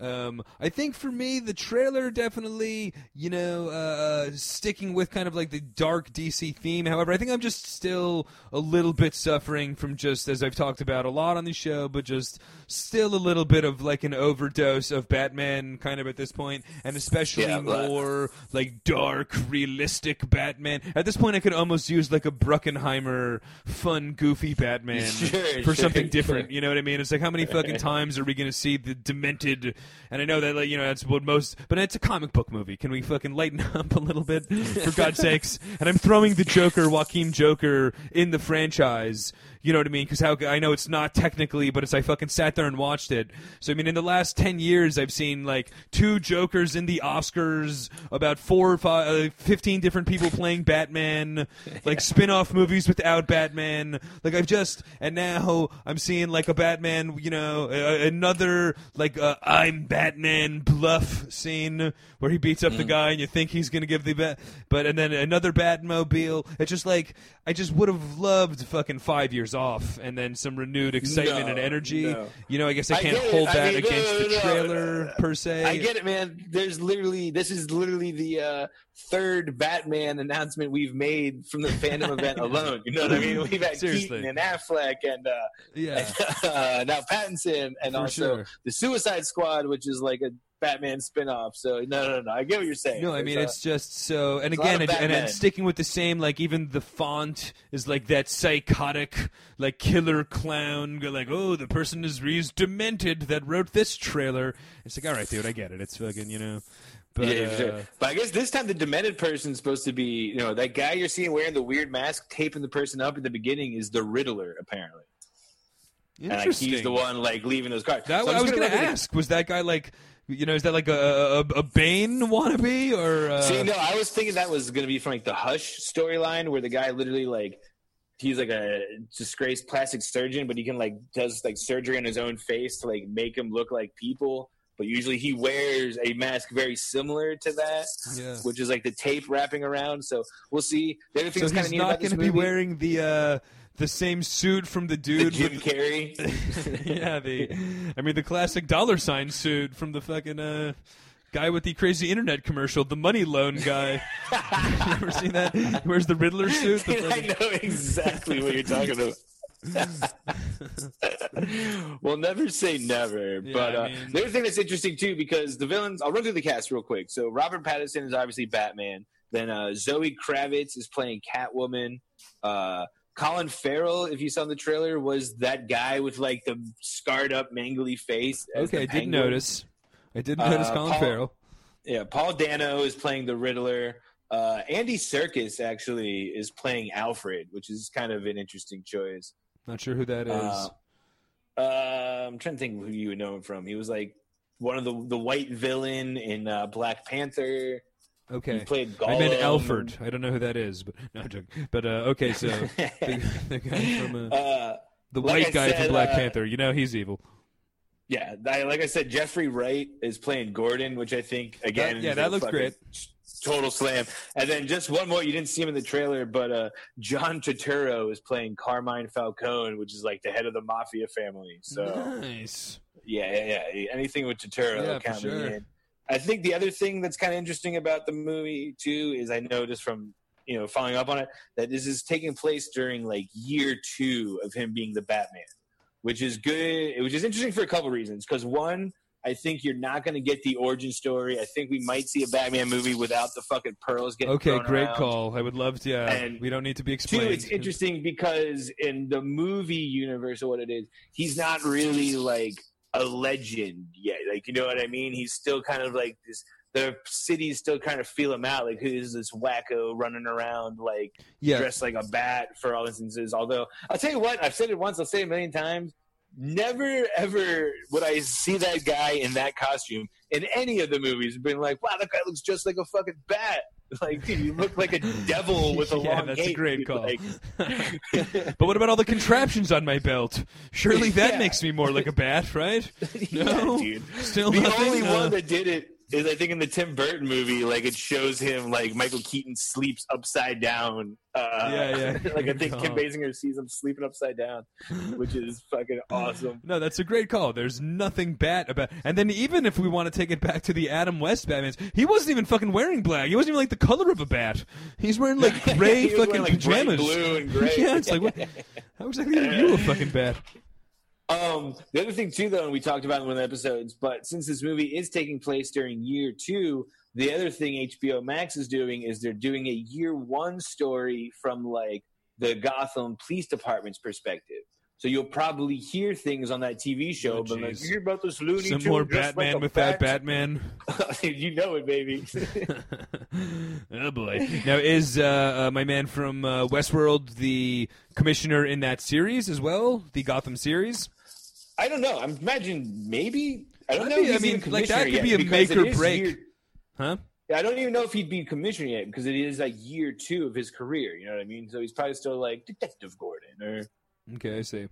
Um, I think for me, the trailer definitely, you know, uh, sticking with kind of like the dark DC theme. However, I think I'm just still a little bit suffering from just, as I've talked about a lot on the show, but just still a little bit of like an overdose of Batman kind of at this point, and especially Yeah, but- more like dark, realistic Batman. At this point, I could almost use like a Bruckenheimer, fun, goofy Batman Sure, for sure, something sure. different. You know what I mean? It's like how many fucking times are we going to see the demented? And I know that like, you know that's what most, but it's a comic book movie. Can we fucking lighten up a little bit for God's sakes? And I'm throwing the Joker, Joaquin Joker, in the franchise. You know what I mean? Because how I know it's not technically, but it's I fucking sat there and watched it. So I mean, in the last ten years, I've seen like two Jokers in the Oscars, about four or five, uh, fifteen different people playing Batman, like spin-off movies without Batman. Like I've just and now I'm seeing like a Batman, you know, uh, another like uh, I'm Batman bluff scene where he beats up the guy and you think he's gonna give the bat, but and then another Batmobile. It's just like I just would have loved fucking five years off and then some renewed excitement No, and energy. no. You know, I guess I I can't it. hold I that mean, no, against no, the trailer per se. I get it, man. There's literally this is literally the uh, third Batman announcement we've made from the Fandome event alone. You know what I mean? We've had Seriously. Keaton and Affleck and uh, Yeah. uh, now Pattinson and For also sure. the Suicide Squad, which is like a Batman spin-off. So no, no, no. I get what you're saying. No, I mean There's, it's just so. And again, and, and, sticking with the same, like even the font is like that psychotic, like killer clown. Like, oh, the person is is demented that wrote this trailer. It's like, all right, dude, I get it. It's fucking, you know. But yeah, uh, sure. But I guess this time the demented person's supposed to be, you know, that guy you're seeing wearing the weird mask, taping the person up at the beginning is the Riddler, apparently. And like, he's the one like leaving those cards. That So I'm was at the- ask. Was that guy like, you know, is that like a a, a Bane wannabe or? Uh, See, no, I was thinking that was going to be from like the Hush storyline, where the guy literally like he's like a disgraced plastic surgeon, but he can like does like surgery on his own face to like make him look like people. But usually he wears a mask very similar to that, Yeah. which is like the tape wrapping around. So we'll see. The other thing So that's kind of neat not going to be wearing the uh, the same suit from the the dude Jim with Carrey. yeah, the I mean the classic dollar sign suit from the fucking uh, guy with the crazy internet commercial, the money loan guy. you ever seen that? He wears the Riddler suit. The I fucking- know exactly what you're talking about. we'll never say never. Yeah, but I uh, mean- the other thing that's interesting too, because the villains, I'll run through the cast real quick. So Robert Pattinson is obviously Batman. Then uh, Zoe Kravitz is playing Catwoman. Uh, Colin Farrell, if you saw the trailer, was that guy with like the scarred up, mangly face. okay, I did notice. I did notice Uh, Colin Paul- Farrell. Yeah, Paul Dano is playing the Riddler. Uh, Andy Serkis actually is playing Alfred, which is kind of an interesting choice. Not sure who that is. Uh, uh, I'm trying to think who you would know him from. He was like one of the the white villain in uh, Black Panther. He okay. played I meant Gollum. Alfred. I don't know who that is, but no, I'm joking. But uh, okay, so the, the guy from uh, uh, the like white I guy from Black uh, Panther. You know he's evil. yeah, I, like I said, Jeffrey Wright is playing Gordon, which I think again, That- yeah, that looks great. Total slam. And then just one more. You didn't see him in the trailer, but uh, John Turturro is playing Carmine Falcone, which is like the head of the mafia family. So nice. Yeah, yeah, yeah. Anything with Turturro, Yeah, for sure. in. I think the other thing that's kind of interesting about the movie too is I noticed from you know following up on it that this is taking place during like year two of him being the Batman, which is good. Which is interesting for a couple reasons. Because one, I think you're not going to get the origin story. I think we might see a Batman movie without the fucking pearls getting Okay, great around. call. I would love to. Yeah, And we don't need to be explained. Two, it's interesting because in the movie universe or what it is, he's not really like a legend yet. Like you know what I mean? He's still kind of like this. The cities still kind of feel him out. Like who's this wacko running around like yeah, dressed like a bat for all instances. Although I'll tell you what, I've said it once, I'll say it a million times. Never ever would I see that guy in that costume in any of the movies and being like, wow, that guy looks just like a fucking bat. Like, dude, you look like a devil with a yeah, long that's a great call. Like, but what about all the contraptions on my belt? Surely that Yeah. makes me more like a bat, right? yeah, No, dude. still the nothing. only Uh, one that did it is I think in the Tim Burton movie, like it shows him like Michael Keaton sleeps upside down. Uh, Yeah, yeah. like I think Kim. Basinger sees him sleeping upside down, which is fucking awesome. No, that's a great call. There's nothing bat about. And then even if we want to take it back to the Adam West Batman, he wasn't even fucking wearing black. He wasn't even like the color of a bat. He's wearing like gray fucking wearing, like, pajamas. blue and gray. yeah, it's like what? How exactly are you a fucking bat? Um, the other thing too, though, and we talked about in one of the episodes, but since this movie is taking place during year two, the other thing HBO Max is doing is they're doing a year one story from like the Gotham Police Department's perspective. So you'll probably hear things on that TV show, Oh, but like, you hear about this Looney Some more like Batman a without bat? Batman. you know it, baby. oh boy! Now is uh, uh, my man from uh, Westworld the commissioner in that series as well? The Gotham series? I don't know. I imagine maybe. I don't That'd know. be- I mean, like, that could be a make or break. year- Huh? I don't even know if he'd be commissioner yet because it is like year two of his career. You know what I mean? So he's probably still like Detective Gordon or Okay, I see. I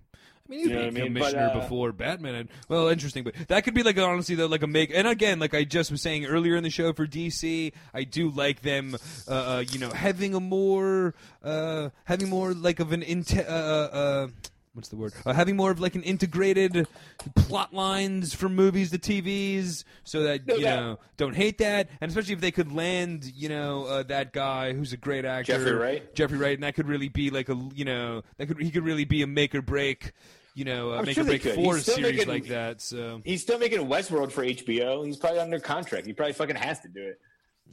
mean, You he'd know be what I mean? commissioner But, uh, before Batman. And, well, interesting, but that could be like honestly though, like a make. And again, like I just was saying earlier in the show for DC, I do like them, uh, uh, you know, having a more, uh, having more like of an inte- uh, uh, what's the word? Uh, having more of like an integrated plot lines from movies to TVs, so that No you doubt. know don't hate that, and especially if they could land, you know, uh, that guy who's a great actor, Jeffrey Wright? Jeffrey Wright, and that could really be like a you know that could he could really be a make or break, you know, uh, make sure or break could. for a He's still series making- like that. So he's still making Westworld for HBO. He's probably under contract. He probably fucking has to do it.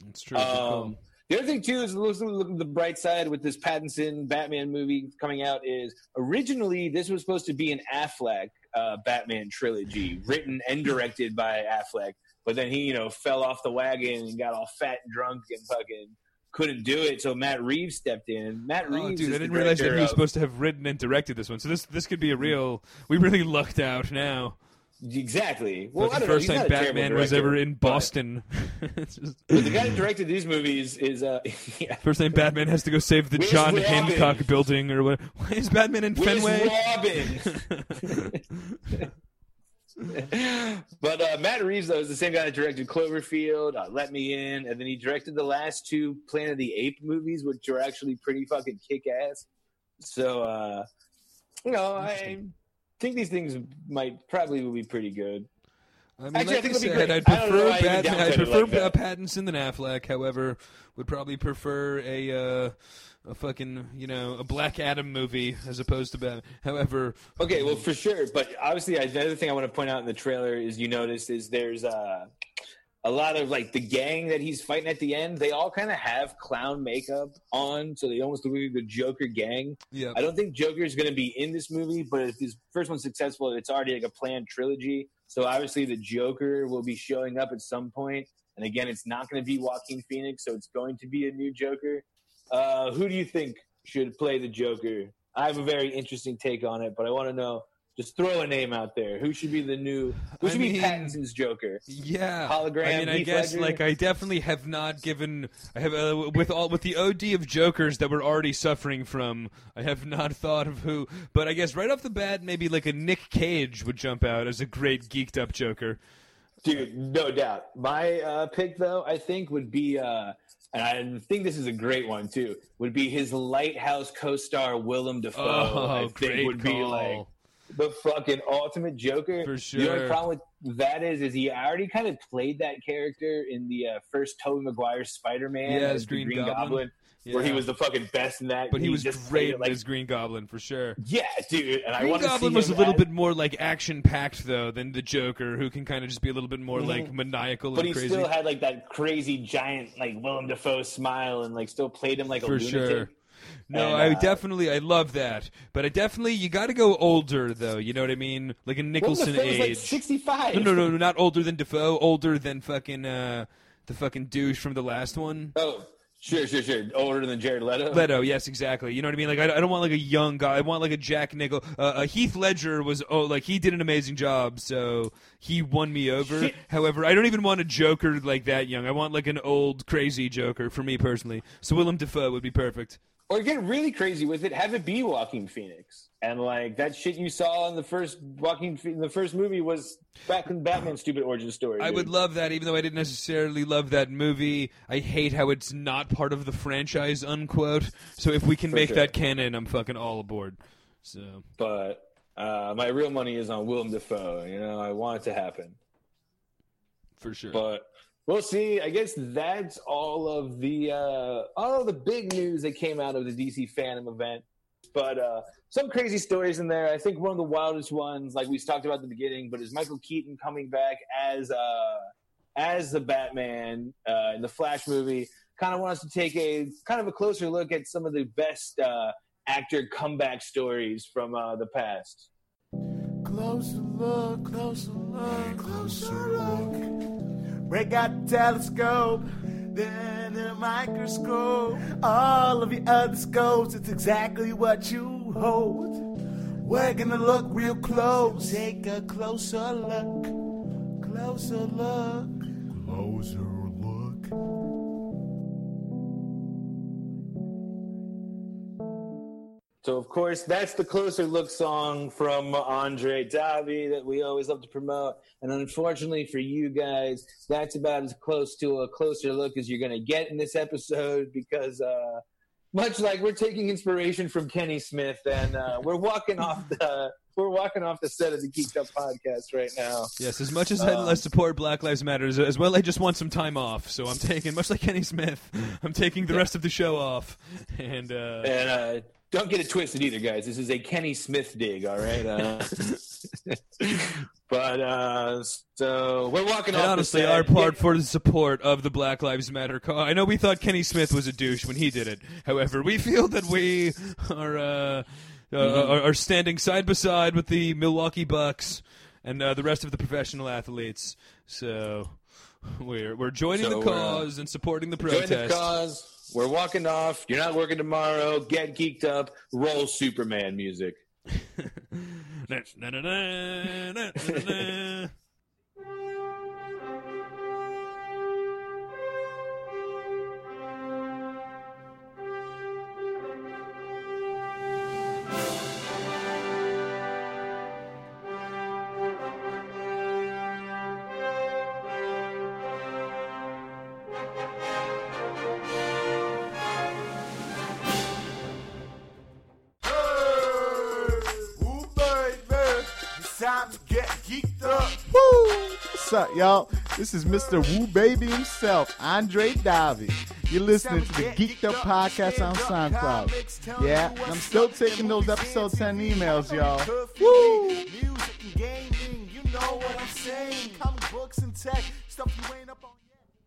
it's true. Um, the other thing too is look, at the bright side with this Pattinson Batman movie coming out is originally this was supposed to be an Affleck uh, Batman trilogy, written and directed by Affleck, but then he you know fell off the wagon and got all fat and drunk and fucking couldn't do it. So Matt Reeves stepped in. Matt Oh, Reeves, dude, is I didn't realize that he was of- supposed to have written and directed this one. So this this could be a real. We really lucked out now. Exactly. Well, But I the know. first He's time not a terrible Batman was ever in Boston. Just- But the guy who directed these movies is uh, yeah. First time Batman has to go save the Where's John Robin? Hancock building or what? Why is Batman in Where's Fenway? Robin? but uh, Matt Reeves, though, is the same guy that directed Cloverfield, uh, Let Me In, and then he directed the last two Planet of the Ape movies, which are actually pretty fucking kick ass. So, uh, you know, I think these things might probably will be pretty good. I mean, Actually, I like think I said. I'd I don't know prefer I Batman. I'd prefer like uh, Pattinson than Affleck. However, would probably prefer a uh, a fucking you know a Black Adam movie as opposed to Batman. However, Okay, well, for sure. But obviously, I- the other thing I want to point out in the trailer is you notice is there's uh, a lot of like the gang that he's fighting at the end. They all kind of have clown makeup on, so they almost look like the Joker gang. yeah, I don't think Joker is going to be in this movie, but if this first one's successful, it's already like a planned trilogy. So obviously, the Joker will be showing up at some point. And again, it's not going to be Joaquin Phoenix, so it's going to be a new Joker. Uh, who do you think should play the Joker? I have a very interesting take on it, but I want to know. Just throw a name out there. Who should be the new? Who I should be Pattinson's Joker? Yeah, Hologram, I mean, I Heath guess Ledger? like I definitely have not given. I have uh, with all with the OD of Jokers that we're already suffering from. I have not thought of who, but I guess right off the bat, maybe like a Nick Cage would jump out as a great geeked up Joker. Dude, no doubt. My uh, pick, though, I think would be, uh, and I think this is a great one too. Would be his Lighthouse co-star Willem Dafoe. Oh, I think great would be call. like the fucking ultimate Joker. For The only problem with that is, is he already kind of played that character in the uh, first Tobey Maguire Spider-Man Yeah, as the Green Goblin. where he was the fucking best in that. But he was just great it like as Green Goblin for sure. yeah, dude. And I Green see Goblin was a little as- bit more like action packed though than the Joker, who can kind of just be a little bit more like maniacal Mm-hmm. But he crazy. still had like that crazy giant like Willem Dafoe smile and like still played him like a for lunatic. sure. No, And, I uh, definitely I love that, but I definitely you got to go older though. You know what I mean? Like a Nicholson Dafoe's age. like sixty five. no, no, no, no, not older than Dafoe. Older than fucking uh, the fucking douche from the last one. Oh, sure, sure, sure. Older than Jared Leto. Leto, yes, exactly. You know what I mean? Like, I, I don't want like a young guy. I want like a Jack Nichol. Uh, uh, Heath Ledger was oh, like he did an amazing job, so he won me over. However, I don't even want a Joker like that young. I want like an old crazy Joker for me personally. So Willem Dafoe would be perfect. Or get really crazy with it. Have it be Joaquin Phoenix, and like that shit you saw in the first Joaquin in the first movie was back in Batman's stupid origin story. I dude. would love that, even though I didn't necessarily love that movie. I hate how it's not part of the franchise, unquote. So if we can For make sure. that canon, I'm fucking all aboard. So but uh, my real money is on Willem Dafoe. You know, I want it to happen. for sure. but we'll see. I guess that's all of the uh, all of the big news that came out of the DC Fandome event. But uh, some crazy stories in there. I think one of the wildest ones, like we talked about at the beginning, but is Michael Keaton coming back as uh, as the Batman uh, in the Flash movie. Kind of wants to take a kind of a closer look at some of the best uh, actor comeback stories from uh, the past. Closer look, closer look, closer look. Break out the telescope, then the microscope. All of your other scopes, it's exactly what you hold. We're gonna look real close. Take a closer look, closer look, closer look. So of course that's the closer look song from Andre Davi that we always love to promote. And unfortunately for you guys, that's about as close to a closer look as you're gonna get in this episode because uh much like we're taking inspiration from Kenny Smith and uh, we're walking off the we're walking off the set of the Geeked Up podcast right now. Yes, as much as I I support Black Lives Matter, as- as well, I just want some time off. So I'm taking, much like Kenny Smith, I'm taking the rest of the show off. And uh, And uh, don't get it twisted either, guys. This is a Kenny Smith dig, all right? Uh, but uh, so we're walking and off. honestly, our part for the support of the Black Lives Matter cause. I know we thought Kenny Smith was a douche when he did it. However, we feel that we are uh, uh, are, are standing side by side with the Milwaukee Bucks and uh, the rest of the professional athletes. So we're we're joining So the uh, cause and supporting the Join protest. the cause. We're walking off. You're not working tomorrow. Get geeked up. Roll Superman music. y'all? This is Mr. Woo Baby himself, Andre Davi. You're listening to the Geeked Up podcast on SoundCloud. Yeah, I'm still taking those episode 10 emails, y'all. Woo! Music and gaming, you know what I'm saying. Comic books and tech,